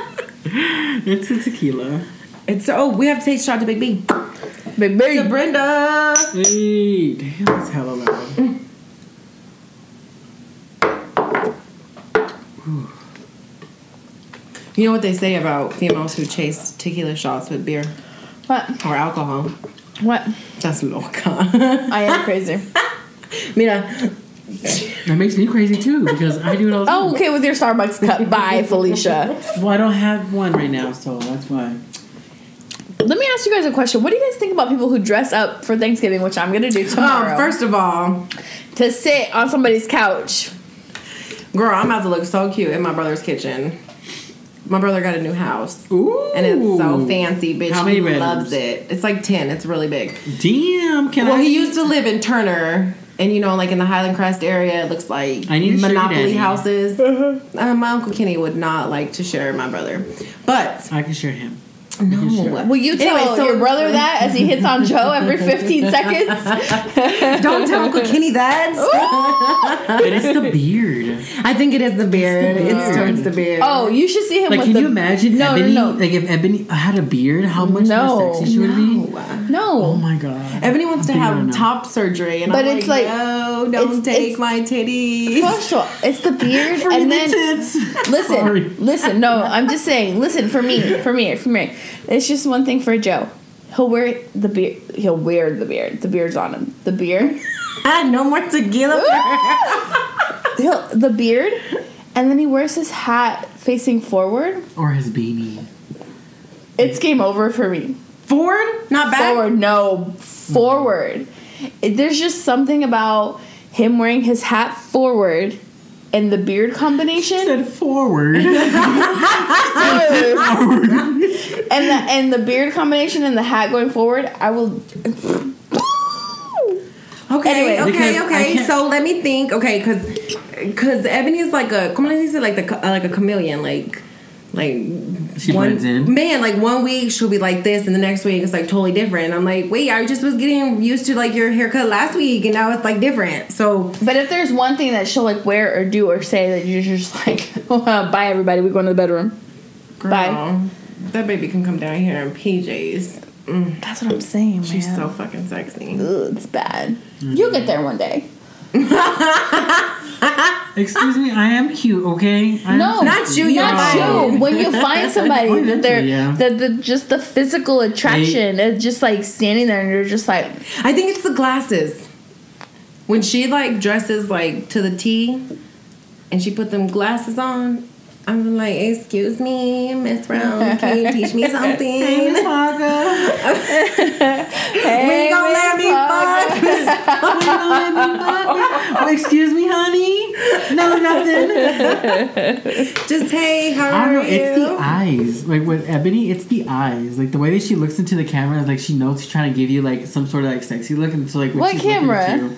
It's a tequila. It's oh, we have to take a shot to Big B. big To. Brenda. Hey, damn, it's hella loud. You know what they say about females who chase tequila shots with beer What? or alcohol? What? That's loca. I am crazy. Mira, That makes me crazy too because I do it all the oh, time. Oh, okay, with your Starbucks cup. Bye, Felicia. Well, I don't have one right now, so that's why. Let me ask you guys a question. What do you guys think about people who dress up for Thanksgiving, which I'm gonna do um, tomorrow, oh, first of all, to sit on somebody's couch? girl, I'm about to look so cute in my brother's kitchen. My brother got a new house. Ooh, And it's so fancy, bitch. How many he bedrooms? loves it. It's like 10. It's really big. Damn, can Well, I? he used to live in Turner, and you know, like in the Highland Crest area, it looks like I need a sugar Monopoly daddy. houses. Uh, my uncle Kenny would not like to share my brother, but I can share him. No. Will you tell Anyway, so- your brother that as he hits on Joe every 15 seconds? Don't tell Uncle Kenny that. But it's the beard. I think it is the beard. It's beard. towards the beard. Oh, you should see him Like, with can the. you imagine No, Ebony? no, no. Like, if Ebony had a beard, how much No. more sexy she would be? no. no. Oh my god. Ebony wants to I'm thinking have right top surgery, and But I'm it's like, like- no, don't it's- take it's- my titties. First of all, it's the beard, Free and the then tits. listen, Sorry. listen. No, I'm just saying. Listen, for me, for me, for me, it's just one thing for Joe. He'll wear the beard. He'll wear the beard. The beard's on him. The beard. Ah, no more tequila. He'll, the beard, and then he wears his hat facing forward. Or his beanie. It's game over for me. Forward, not back. Forward, no, forward. It- there's just something about him wearing his hat forward and the beard combination. Said forward. and the and the beard combination and the hat going forward, I will. Okay, Anyway. okay, okay. So let me think. Okay, because because Ebony is like a como le dice like the uh, like a chameleon, like like She one blends in. man. Like one week she'll be like this, and the next week it's like totally different. I'm like, wait, I just was getting used to like your haircut last week, and now it's like different. So But if there's one thing that she'll like wear or do or say that you're just like, bye everybody, we're going to the bedroom. girl, Bye. that baby can come down here in PJs. Mm. That's what I'm saying, man. She's so fucking sexy. Ugh, it's bad. Mm-hmm. You'll get there one day. Excuse me, I am cute, okay? I am No, Not you, you're not fine. you. When you find somebody that they're yeah. that the just the physical attraction, it's just like standing there and you're just like, I think it's the glasses. When she like dresses like to the T, and she put them glasses on. I'm like, excuse me, Miss Brown, can you teach me something? hey, we gonna let me fuck. Oh, excuse me, honey. No, nothing. Just hey, how I don't know. you? It's the eyes. Like with Ebony, it's the eyes. Like the way that she looks into the camera, like she knows she's trying to give you like some sort of like sexy look, and so like What camera?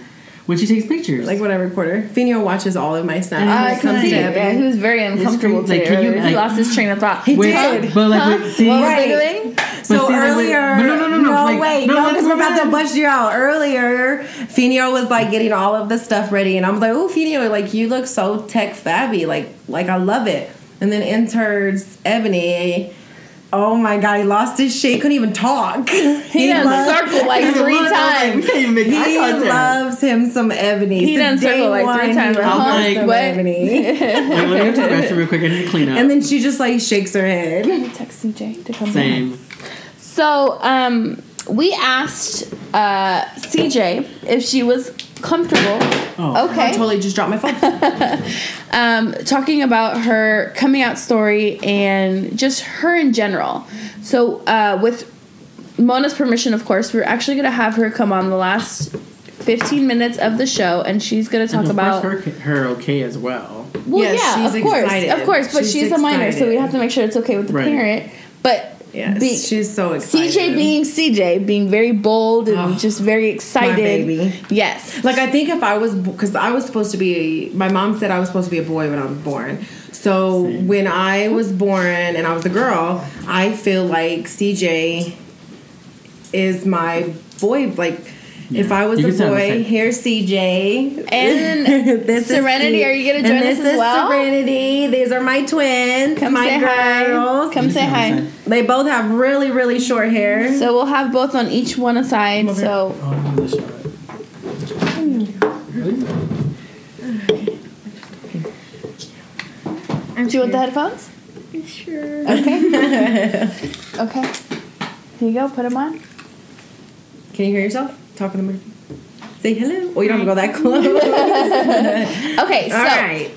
You- when she takes pictures. like when I record her. Fino watches all of my snaps. And I it comes can see. Yeah, he was very uncomfortable great. Like, can you, earlier. he lost his train of thought. He Wait, did. But like, Huh? wait, see, what was Right. I doing? but So see, earlier, but no, no, no, no. like, wait, no, no, let's because we're about to bust you out. Earlier, Finio was like getting all of the stuff ready, and I was like, "Oh, Finio, like you look so tech fabby, like like I love it." And then enters Ebony. Oh my god, he lost his shit. He couldn't even talk. He done loves- circled like three times. can't even make eye He loves him some Ebony. He done Since day circled like three times. I'm like, some what? Ebony. Wait, let me go to the restroom real quick. I need to clean up. and then she just like shakes her head. Text CJ to come Same. back. So, um, we asked uh, CJ if she was comfortable. Oh. I Okay. totally just dropped my phone. um, talking about her coming out story and just her in general. So, uh, with Mona's permission, of course, we're actually going to have her come on the last 15 minutes of the show and she's going to talk And of about. her, her okay as well. well, Yeah, yeah, she's of course. excited. Of course, but She's she's, a minor, so we have to make sure it's okay with the Right. parent. But Yes, be- she's so excited. CJ being CJ, being very bold and Oh, just very excited. baby. Yes. Like I think if I was because I was supposed to be my mom said I was supposed to be a boy when I was born. So when I was born and I was a girl, I feel like CJ is my boy like if I was You a can sound the boy, here's CJ. And this is Serenity, C- are you gonna and join this us as is well? Serenity. These are my twins, Come my say girls. hi. Come say hi. They both have really, really short hair. So we'll have both on each one aside. So Oh, I need do you want the headphones? Sure. Okay. okay. Here you go. Put them on. Can you hear yourself talking to me? Say hello. Oh, you don't have to go that close. Okay. So, All right.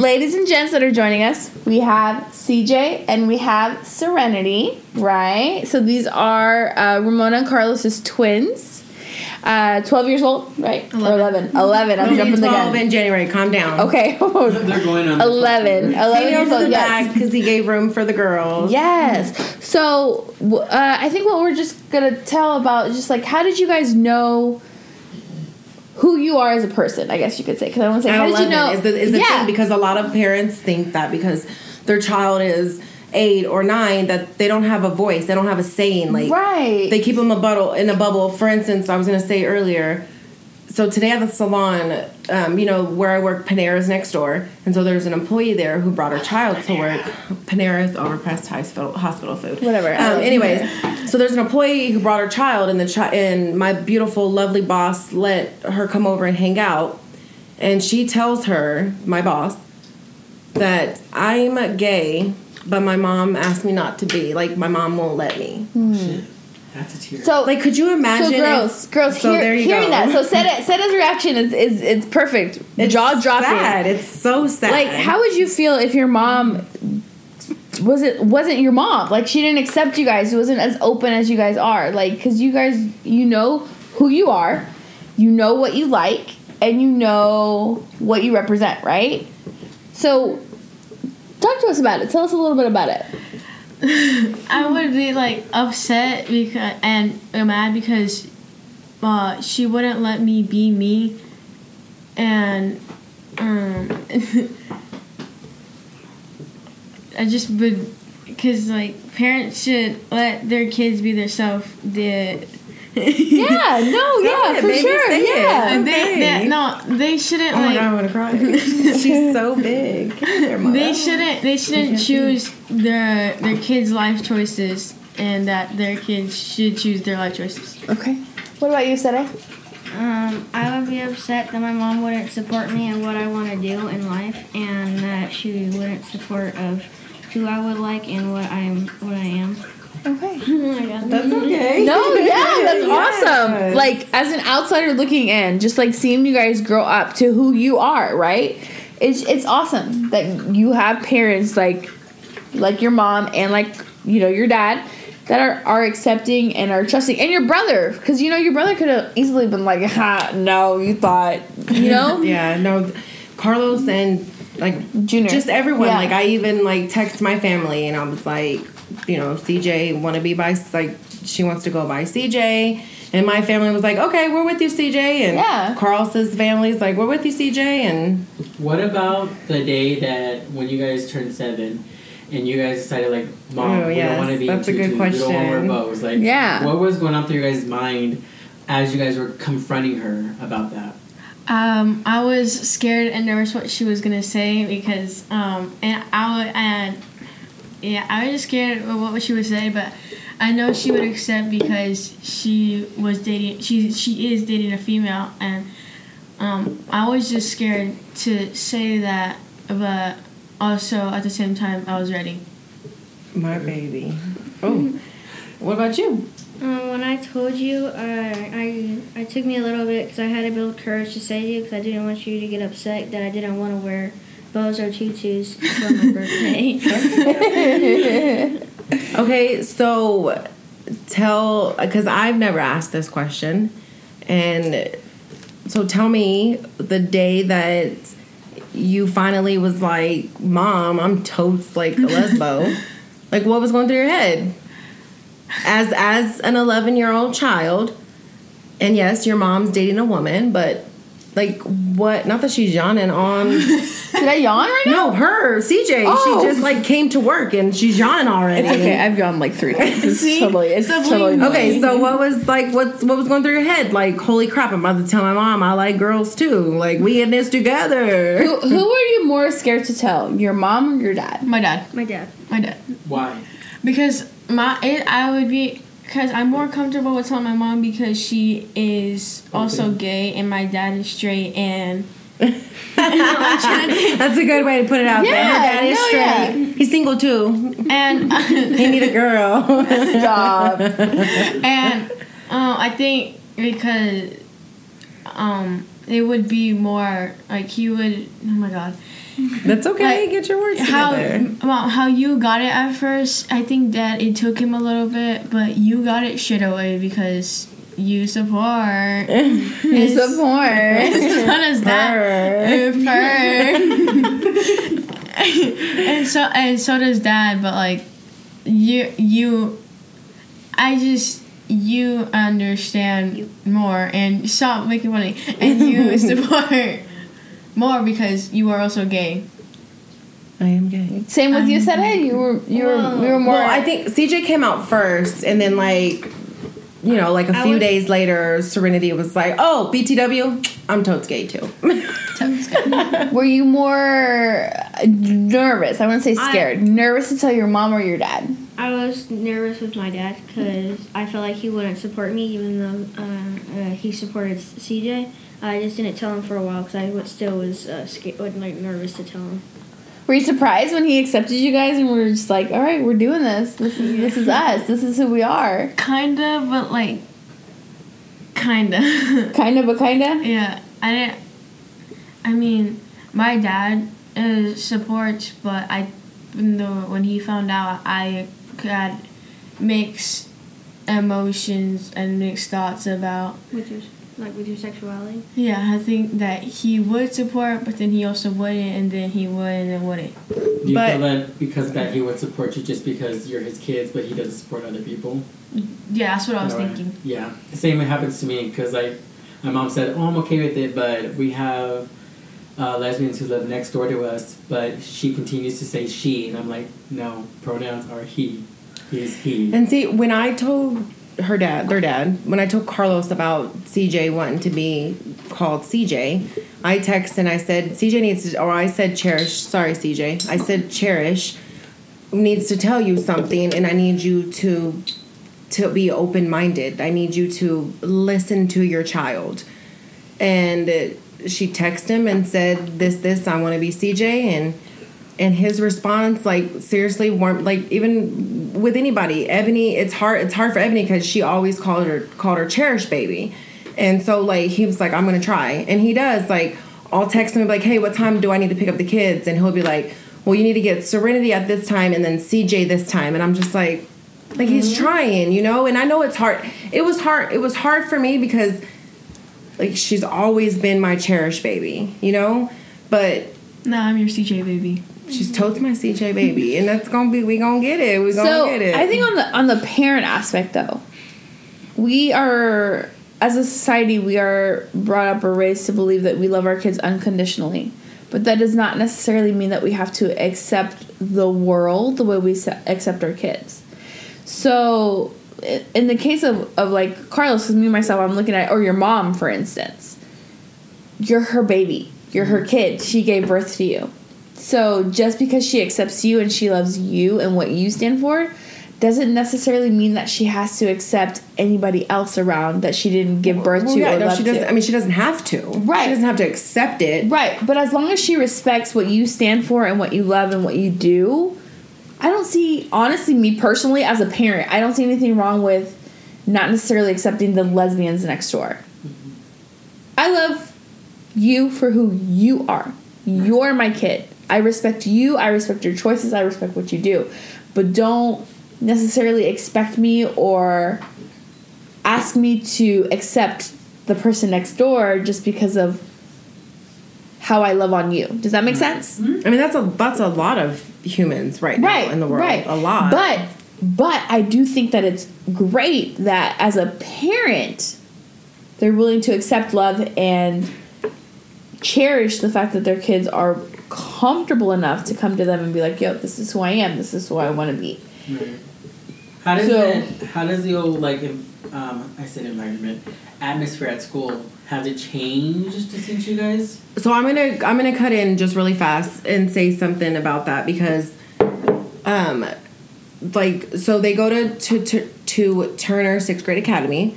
ladies and gents that are joining us, we have CJ and we have Serenity. Right. So these are uh, Ramona and Carlos's twins. Uh, 12 years old, right? Or 11. 11. I'm jumping the 12 gun. in January. Calm down. Okay. They're going on. 11. 11 years old. in Yes. because he gave room for the girls. Yes. So uh, I think what we're just gonna tell about is just like how did you guys know who you are as a person? I guess you could say because I want to say At how did you know? Is the, is the yeah. thing because a lot of parents think that because their child is eight or nine that they don't have a voice, they don't have a saying. Like right. they keep them a bubble in a bubble. For instance, I was gonna say earlier. So today at the salon, um, you know where I work, Panera's next door, and so there's an employee there who brought her child to work. Panera's overpriced hospital hospital food. Whatever, Um, anyways, so there's an employee who brought her child, and the chi- and my beautiful, lovely boss let her come over and hang out, and she tells her, my boss, that I'm gay, but my mom asked me not to be. Like my mom won't let me. Hmm. That's a tear. so Like, could you imagine? so if- girls, girls, so hear, hearing go. that. So Seta's Seta's reaction is is it's perfect. It's Jaw dropping. Sad. It's so sad. Like, how would you feel if your mom was it wasn't your mom? Like, she didn't accept you guys. It wasn't as open as you guys are. Like, because you guys, you know who you are, you know what you like, and you know what you represent, right? So, talk to us about it. Tell us a little bit about it. I would be like upset because and mad because uh, she wouldn't let me be me, and um, I just would because like parents should let their kids be themselves. The Yeah, no, yeah, it, for baby, sure, say it. yeah. they, they no they shouldn't Oh my like god, I'm gonna cry. She's so big. They shouldn't they shouldn't choose their their kids' life choices and that their kids should choose their life choices. Okay. What about you, Seta? Um, I would be upset that my mom wouldn't support me in what I want to do in life, and that she wouldn't support of who I would like and what I'm, what I am. Okay. Oh That's mm-hmm. okay. No, yeah, that's Yes. awesome. Like as an outsider looking in, just like seeing you guys grow up to who you are, right? It's it's awesome that you have parents like like your mom and like you know your dad that are are accepting and are trusting, and your brother because you know your brother could have easily been like, ha, no, you thought, you know, Yeah, no, Carlos and like Junior. just everyone. Yeah. Like I even like text my family and I was like, you know, CJ want to be by like she wants to go by CJ. And my family was like, okay, we're with you, CJ. And Yeah. Carlos's family's like, we're with you, CJ. And What about the day that when you guys turned seven, and you guys decided like, mom, Oh, we yes, don't want to be that's a in good tutus, We don't want to wear bows. Like, Yeah. what was going on through your guys' mind as you guys were confronting her about that? Um, I was scared and nervous what she was gonna say because um, and I would and yeah, I was just scared of what she would say, but I know she would accept because she was dating. She she is dating a female, and um, I was just scared to say that, but also at the same time I was ready. My baby. Oh, what about you? Um, when I told you, uh, I I took me a little bit because I had to build courage to say to you because I didn't want you to get upset that I didn't want to wear bows or tutus for my birthday. Okay, so tell because I've never asked this question, and so tell me the day that you finally was like, "Mom, I'm totes like a lesbo." like, what was going through your head as as an 11 year old child? And yes, your mom's dating a woman, but like, what? Not that she's yawning on. Did I yawn right now? No, her, CJ. Oh. She just like came to work and she's yawning already. It's okay. I've yawned like three times. It's See? totally. It's Sibling- totally. annoying. Okay, so what was like what's what was going through your head? Like, holy crap, I'm about to tell my mom I like girls too. Like we in this together. Who, who were you more scared to tell? Your mom or your dad? My dad, my dad. my dad. Why? Because my it, I would be because I'm more comfortable with telling my mom because she is also Okay. gay and my dad is straight and That's a good way to put it out there. Yeah, Her dad is no, straight. He's single too. and He need a girl. Stop. and um, I think because um it would be more like he would oh my god That's okay. Like, Get your words how together. well, how you got it at first I think that it took him a little bit but you got it shit away because you support You support. as fun as that and so and so does dad but like you you i just you understand more and stop making money and you support more because you are also gay I am gay. Same with you, Sarah. You were you were you were more. Well, I think CJ came out first, and then like, you know, like a I few was- days later, Serenity was like, "Oh, BTW, I'm totes gay too." were you more nervous? I wouldn't say I- scared. nervous to tell your mom or your dad. I was nervous with my dad because I felt like he wouldn't support me, even though uh, uh, he supported CJ. I just didn't tell him for a while because I was- still was uh, scared, like nervous to tell him. Were you surprised when he accepted you guys and we were just like, all right, we're doing this. This is this is us. This is who we are. kinda but like kinda Kinda, but kinda. yeah i didn't i mean my dad uh, supports but i even though when he found out i had mixed emotions and mixed thoughts about With your like with your sexuality. Yeah, I think that he would support, but then he also wouldn't, and then he would and then wouldn't. Do you But- feel that because that he would support you just because you're his kids, but he doesn't support other people? Yeah, that's what I was Know what thinking. Yeah, the same happens to me because like my mom said, "Oh, I'm okay with it," but we have uh, lesbians who live next door to us, but she continues to say she, and I'm like, no, pronouns are he. He's he. And see, when I told her dad, their dad, when I told Carlos about CJ wanting to be called CJ, I texted and I said, CJ needs to, or I said, Cherish, sorry, CJ, I said, Cherish needs to tell you something, and I need you to to be open minded. I need you to listen to your child. And she texted him and said, "This, this, I want to be CJ." And and his response, like seriously, warm. Like even with anybody, Ebony, it's hard. It's hard for Ebony because she always called her called her cherished baby. And so like he was like, "I'm gonna try," and he does. Like I'll text him like, "Hey, what time do I need to pick up the kids?" And he'll be like, "Well, you need to get Serenity at this time, and then CJ this time." And I'm just like. Like he's mm-hmm. trying, you know, and I know it's hard. It was hard. It was hard for me because, like, she's always been my cherished baby, you know. But Nah, I'm your CJ baby. She's totes my CJ baby, and that's gonna be we gonna get it. We gonna So get it. I think on the on the parent aspect though, we are as a society we are brought up or raised to believe that we love our kids unconditionally. but that does not necessarily mean that we have to accept the world the way we accept our kids. So, in the case of, of like Carlos, because me myself, I'm looking at, or your mom, for instance, you're her baby, you're her mm-hmm. kid, she gave birth to you. So, just because she accepts you and she loves you and what you stand for, doesn't necessarily mean that she has to accept anybody else around that she didn't give birth Well, to yeah, or no, love she doesn't. to. I mean, she doesn't have to. Right. She doesn't have to accept it. Right, but as long as she respects what you stand for and what you love and what you do, I don't see, honestly, me personally, as a parent, I don't see anything wrong with not necessarily accepting the lesbians next door. Mm-hmm. I love you for who you are. You're my kid. I respect you. I respect your choices. I respect what you do. But don't necessarily expect me or ask me to accept the person next door just because of how I love on you. Does that make mm-hmm. sense? I mean, that's a that's a lot of humans right now in the world. Right. A lot. But but I do think that it's great that as a parent, they're willing to accept love and cherish the fact that their kids are comfortable enough to come to them and be like, "Yo, this is who I am. This is who I want to be." Right. How does So- it? How does the old like um, I said environment atmosphere at school has it changed since you guys? So I'm gonna I'm gonna cut in just really fast and say something about that because, um, like so they go to to to, to Turner Sixth Grade Academy,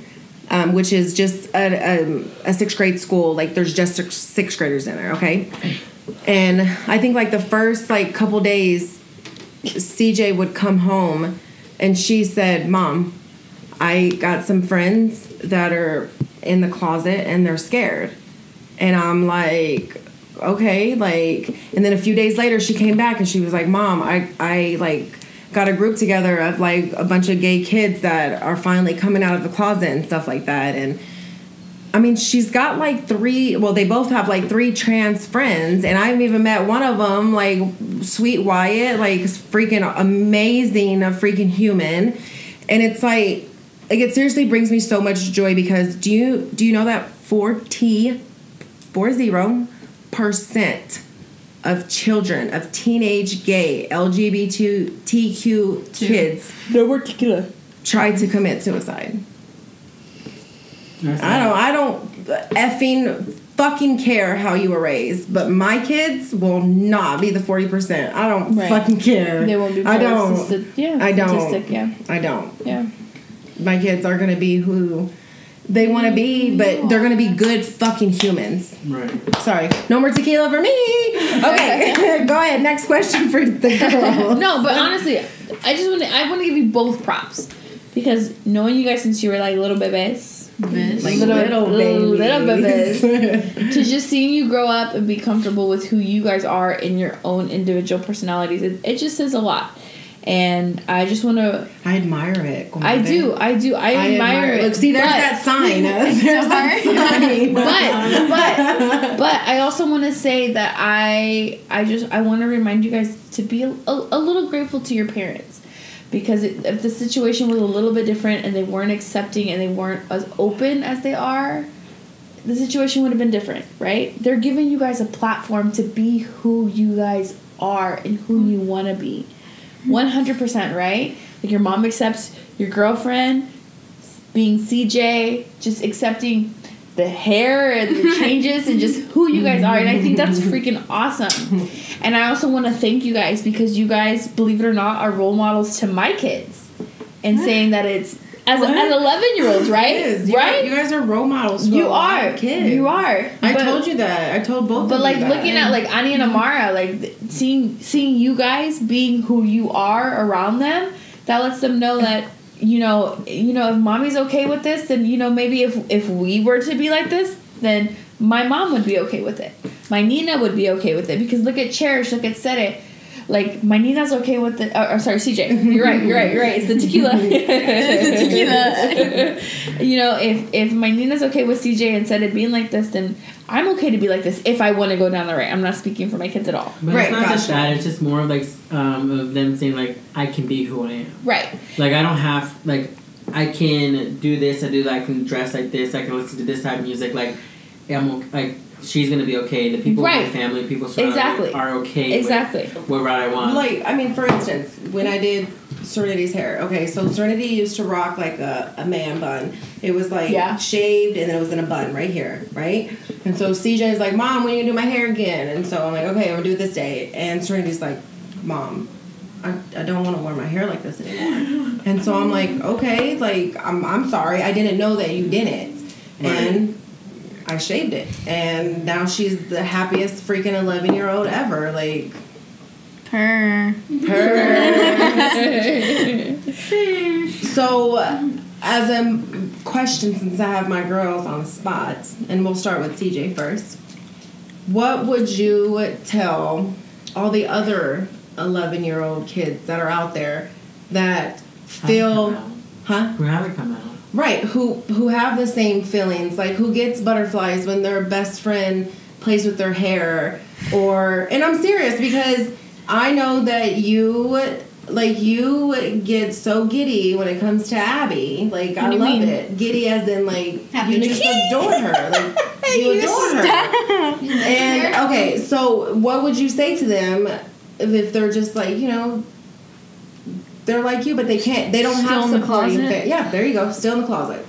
um, which is just a, um, a sixth grade school. Like there's just six, sixth graders in there. Okay, and I think like the first like couple days, CJ would come home, and she said, "Mom, I got some friends that are in the closet and they're scared." And I'm like, okay, like, and then a few days later, she came back and she was like, Mom, I, I like got a group together of like a bunch of gay kids that are finally coming out of the closet and stuff like that. And I mean, she's got like three, well, they both have like three trans friends, and I haven't even met one of them, like Sweet Wyatt, like freaking amazing, a freaking human. And it's like, like it seriously brings me so much joy because do you do you know that 40 40 percent of children of teenage gay LGBTQ kids No tequila. try to commit suicide. I don't I don't effing fucking care how you were raised, but my kids will not be the 40%. I don't Right. fucking care. They won't be. I don't. Yeah. I don't. statistic, Yeah. I don't. Yeah. My kids are going to be who they want to be, but they're going to be good fucking humans. Right. Sorry. No more tequila for me. Okay. Go ahead. Next question for the girl. No, but honestly, I just want to. I want to give you both props because knowing you guys since you were like little bebés, Like little little little babies. to just seeing you grow up and be comfortable with who you guys are in your own individual personalities, it, it just says a lot. And I just want to. I admire it. I do. I do. I, I admire, it. Look, see, there's but- that sign. there's that sign. but but but I also want to say that I I just I want to remind you guys to be a, a, little grateful to your parents because if the situation was a little bit different and they weren't accepting and they weren't as open as they are the situation would have been different right? They're giving you guys a platform to be who you guys are and who mm-hmm. you want to be 100% right? Like your mom accepts your girlfriend being CJ, just accepting the hair and the changes and just who you guys are. And I think that's freaking awesome. And I also want to thank you guys because you guys, believe it or not, are role models to my kids and saying that it's as, What? as 11 year olds, right? Is. You, right? You guys are role models. For You are. kids. You are. I But- told you that. I told both. but like that. looking at like Ani and Amara, like seeing seeing you guys being who you are around them, that lets them know that you know you know if mommy's okay with this, then you know maybe if if we were to be like this, then my mom would be okay with it. My Nina would be okay with it because look at Cherish, look at Sere. Like my Nina's okay with the. Oh, oh, sorry, CJ. You're right. You're right. You're right. It's the tequila. it's the tequila. you know, if if my Nina's okay with CJ and said it being like this, then I'm okay to be like this if I want to go down the right. I'm not speaking for my kids at all. But Right, it's not just that. It's just more of like um, of them saying like I can be who I am. Right. Like I don't have like I can do this. I do that. I can dress like this. I can listen to this type of music. Like I'm o- like she's gonna be okay. The people in Right. my family, people surrounding Exactly. are okay. with Exactly. what route I want. Like, I mean, for instance, when I did Serenity's hair, okay, so Serenity used to rock like a, a man bun. It was like Yeah. shaved and then it was in a bun right here, right? And so CJ is like, Mom, when you do my hair again? And so I'm like, okay, I'm gonna do it this day. And Serenity's like, Mom, I, I don't want to wear my hair like this anymore. and so I'm like, okay, like, I'm, I'm sorry. I didn't know that you didn't. And I shaved it. And now she's the happiest freaking 11 year old ever. Like, Purr. So, as a question, since I have my girls on the spot, and we'll start with CJ first, what would you tell all the other 11 year old kids that are out there that feel, huh? Who haven't come out? Right, who who have the same feelings, like who gets butterflies when their best friend plays with their hair or and I'm serious because I know that you like you get so giddy when it comes to Abby. Like I love mean? it. Giddy as in like Happy you just see. adore her. Like you adore her. And okay, so what would you say to them if, if they're just like, you know, they're like you, but they can't. They don't Still have in the closet? fa- Yeah, there you go. Still in the closet.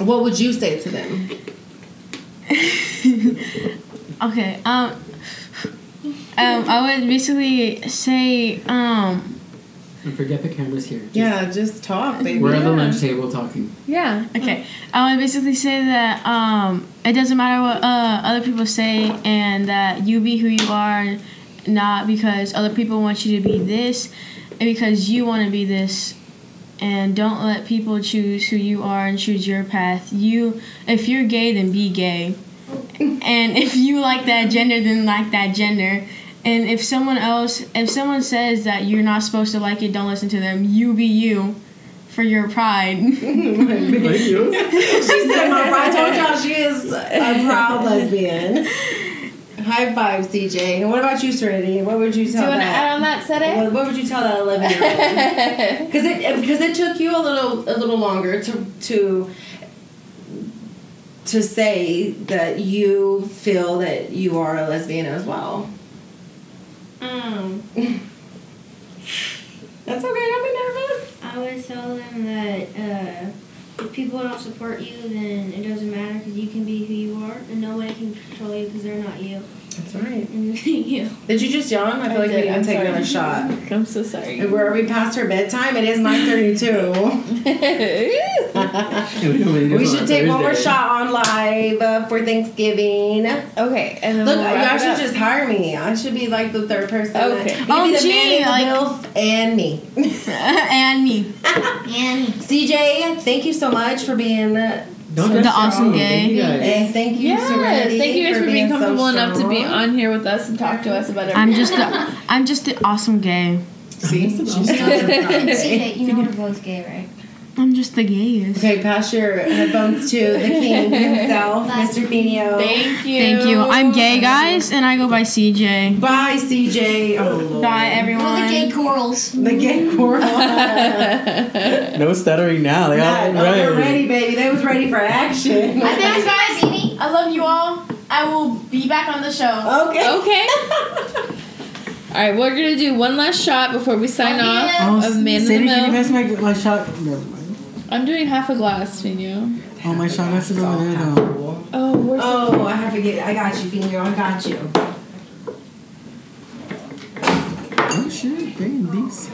What would you say to them? Okay. Um. Um. I would basically say. Um. And forget the cameras here. Just- Yeah, just talk, baby. We're at the lunch table talking. yeah. Okay. I would basically say that um, it doesn't matter what uh, other people say, and that you be who you are, not because other people want you to be this, and because you want to be this. And don't let people choose who you are and choose your path. You, if you're gay, then be gay. And if you like that gender, then like that gender. And if someone else, if someone says that you're not supposed to like it, don't listen to them. You be you, for your pride. Thank you. She said, "Mom, I told y'all she is a proud lesbian." High five, CJ. And what about you, Serenity? What would you tell Do you want to add on that, Sede? What, what would you tell that eleven year old? Because it because it took you a little a little longer to to to say that you feel that you are a lesbian as well. Um, That's okay. Don't be nervous. I would tell them that uh, if people don't support you, then it doesn't matter because you can be who you are, and nobody can control you because they're not you. That's right. And you. Did you just yawn? I feel like we did. need to I'm take sorry. another shot. I'm so sorry. And Where are we past her bedtime? It is nine thirty-two. we should take one more shot on live uh, for Thanksgiving. okay, and then Look, we'll y'all should just hire me. I should be like the third person. Okay. You Oh, be the gee, man in the like- MILF and me. and me. And CJ, thank you so much for being. Uh, Don't The awesome gay. Thank you and thank you, Yes, Serenity. thank you guys for being so comfortable enough to be on here with us and talk to us about everything. I'm just the, I'm just the awesome gay. See, she's such a proud gay. CJ, you know we're both gay, right? I'm just the gayest. Okay, pass your headphones to the king himself, Mr. Pino. Thank you. Thank you. I'm gay, guys, and I go by CJ. Bye, CJ. Oh, Lord. Bye, everyone. Well, the gay corals. The gay corals. No stuttering now. They got it oh, they're ready, baby. They was ready for action. Thanks, guys. I love you all. I will be back on the show. Okay. Okay. All right, we're gonna do one last shot before we sign off of Man in the Sadie, can you Mill. pass my, my shot? Never mind. I'm doing half a glass, Fino. Oh, my shot glasses over there though. Oh, where's Oh, I have to get. I got you, Fino. I got you. Oh shit! Dang, these.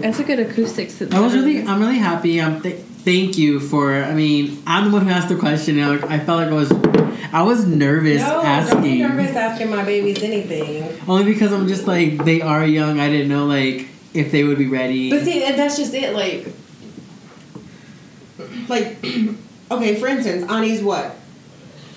That's a good acoustics. sit- I was really, I'm really happy. Um, th- thank you for. I mean, I'm the one who asked the question. And I, I felt like I was, I was nervous No, asking. don't be nervous asking my babies anything. Only because I'm just like they are young. I didn't know like if they would be ready. But see, and that's just it. Like, like, okay. For instance, Ani's what?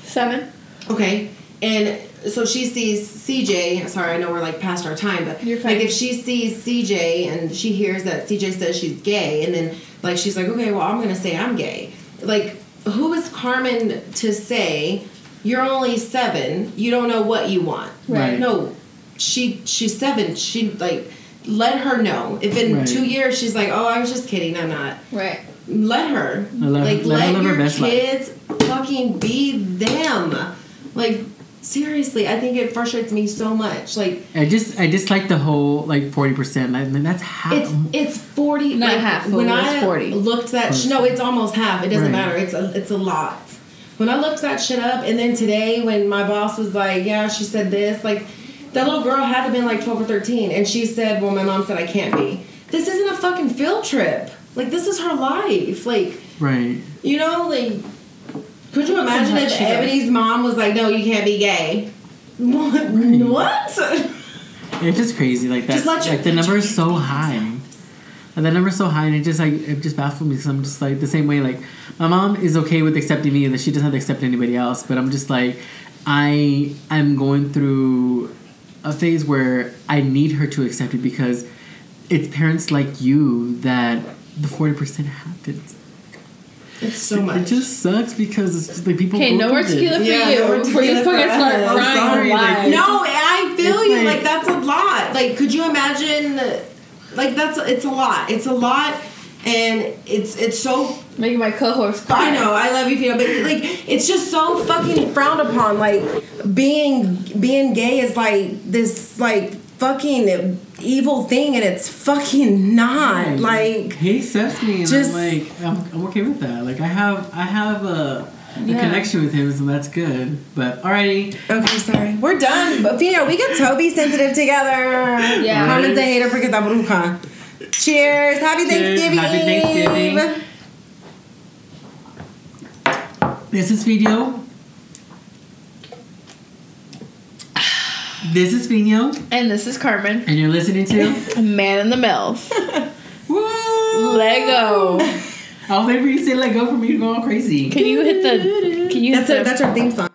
seven. Okay, and so she sees CJ. Sorry, I know we're like past our time, but like if she sees CJ and she hears that CJ says she's gay, and then like she's like, okay, well, I'm gonna say I'm gay. Like, who is Carmen to say you're only seven? You don't know what you want. Right. No, she she's seven. She like let her know. If in Right. two years she's like, oh, I was just kidding. I'm not Right. Let her Let- like let her let, her your best life. kids fucking be them Like seriously, I think it frustrates me so much. Like I just I just like the whole like forty percent. I mean, that's half. it's it's forty. Not like, half, When I 40. looked that sh- no, it's almost half. It doesn't Right. matter. It's a it's a lot. When I looked that shit up, and then today when my boss was like, "Yeah, she said this," like that little girl had to have been like twelve or thirteen, and she said, "Well, my mom said I can't be." This isn't a fucking field trip. Like this is her life. Like right. you know, like could you imagine if much, yeah. Ebony's mom was like, "No, you can't be gay." What? What? It's just crazy. Like that. Just let your- like the number is so high. And the number is so high, and it just like it just baffles me because I'm just like the same way. Like my mom is okay with accepting me, and that she doesn't have to accept anybody else. But I'm just like, I am going through a phase where I need her to accept it because it's parents like you that the forty percent happens. It's so much. It just sucks because it's just like people. Okay, go no through more this. tequila for Yeah, you no more before you fucking for start us. crying Sorry, like- live. No, I feel you. like- Like that's a lot. Like, could you imagine? Like that's it's a lot. It's a lot, and it's it's so. Making my co-host cry. I know I love you, Fiona, but like it's just so fucking frowned upon. Like being being gay is like this like fucking evil thing, and it's fucking not. Like he accepts me, and just- I'm like, I'm, I'm okay with that. Like I have, I have a, a Yeah. connection with him, so that's good. But alrighty, okay, sorry, we're done. But Fiona, we get Toby sensitive together. Yeah. Carmen's a hater porque está bruja. Cheers! Happy Cheers. Thanksgiving! Happy Thanksgiving. this is video. This is Fino, And this is Carmen, and you're listening to man in the MILF. Woo! Lego. I'll wait for you to say let go for me to go all crazy. Can you hit the? Can you hit That's the? that's our theme song.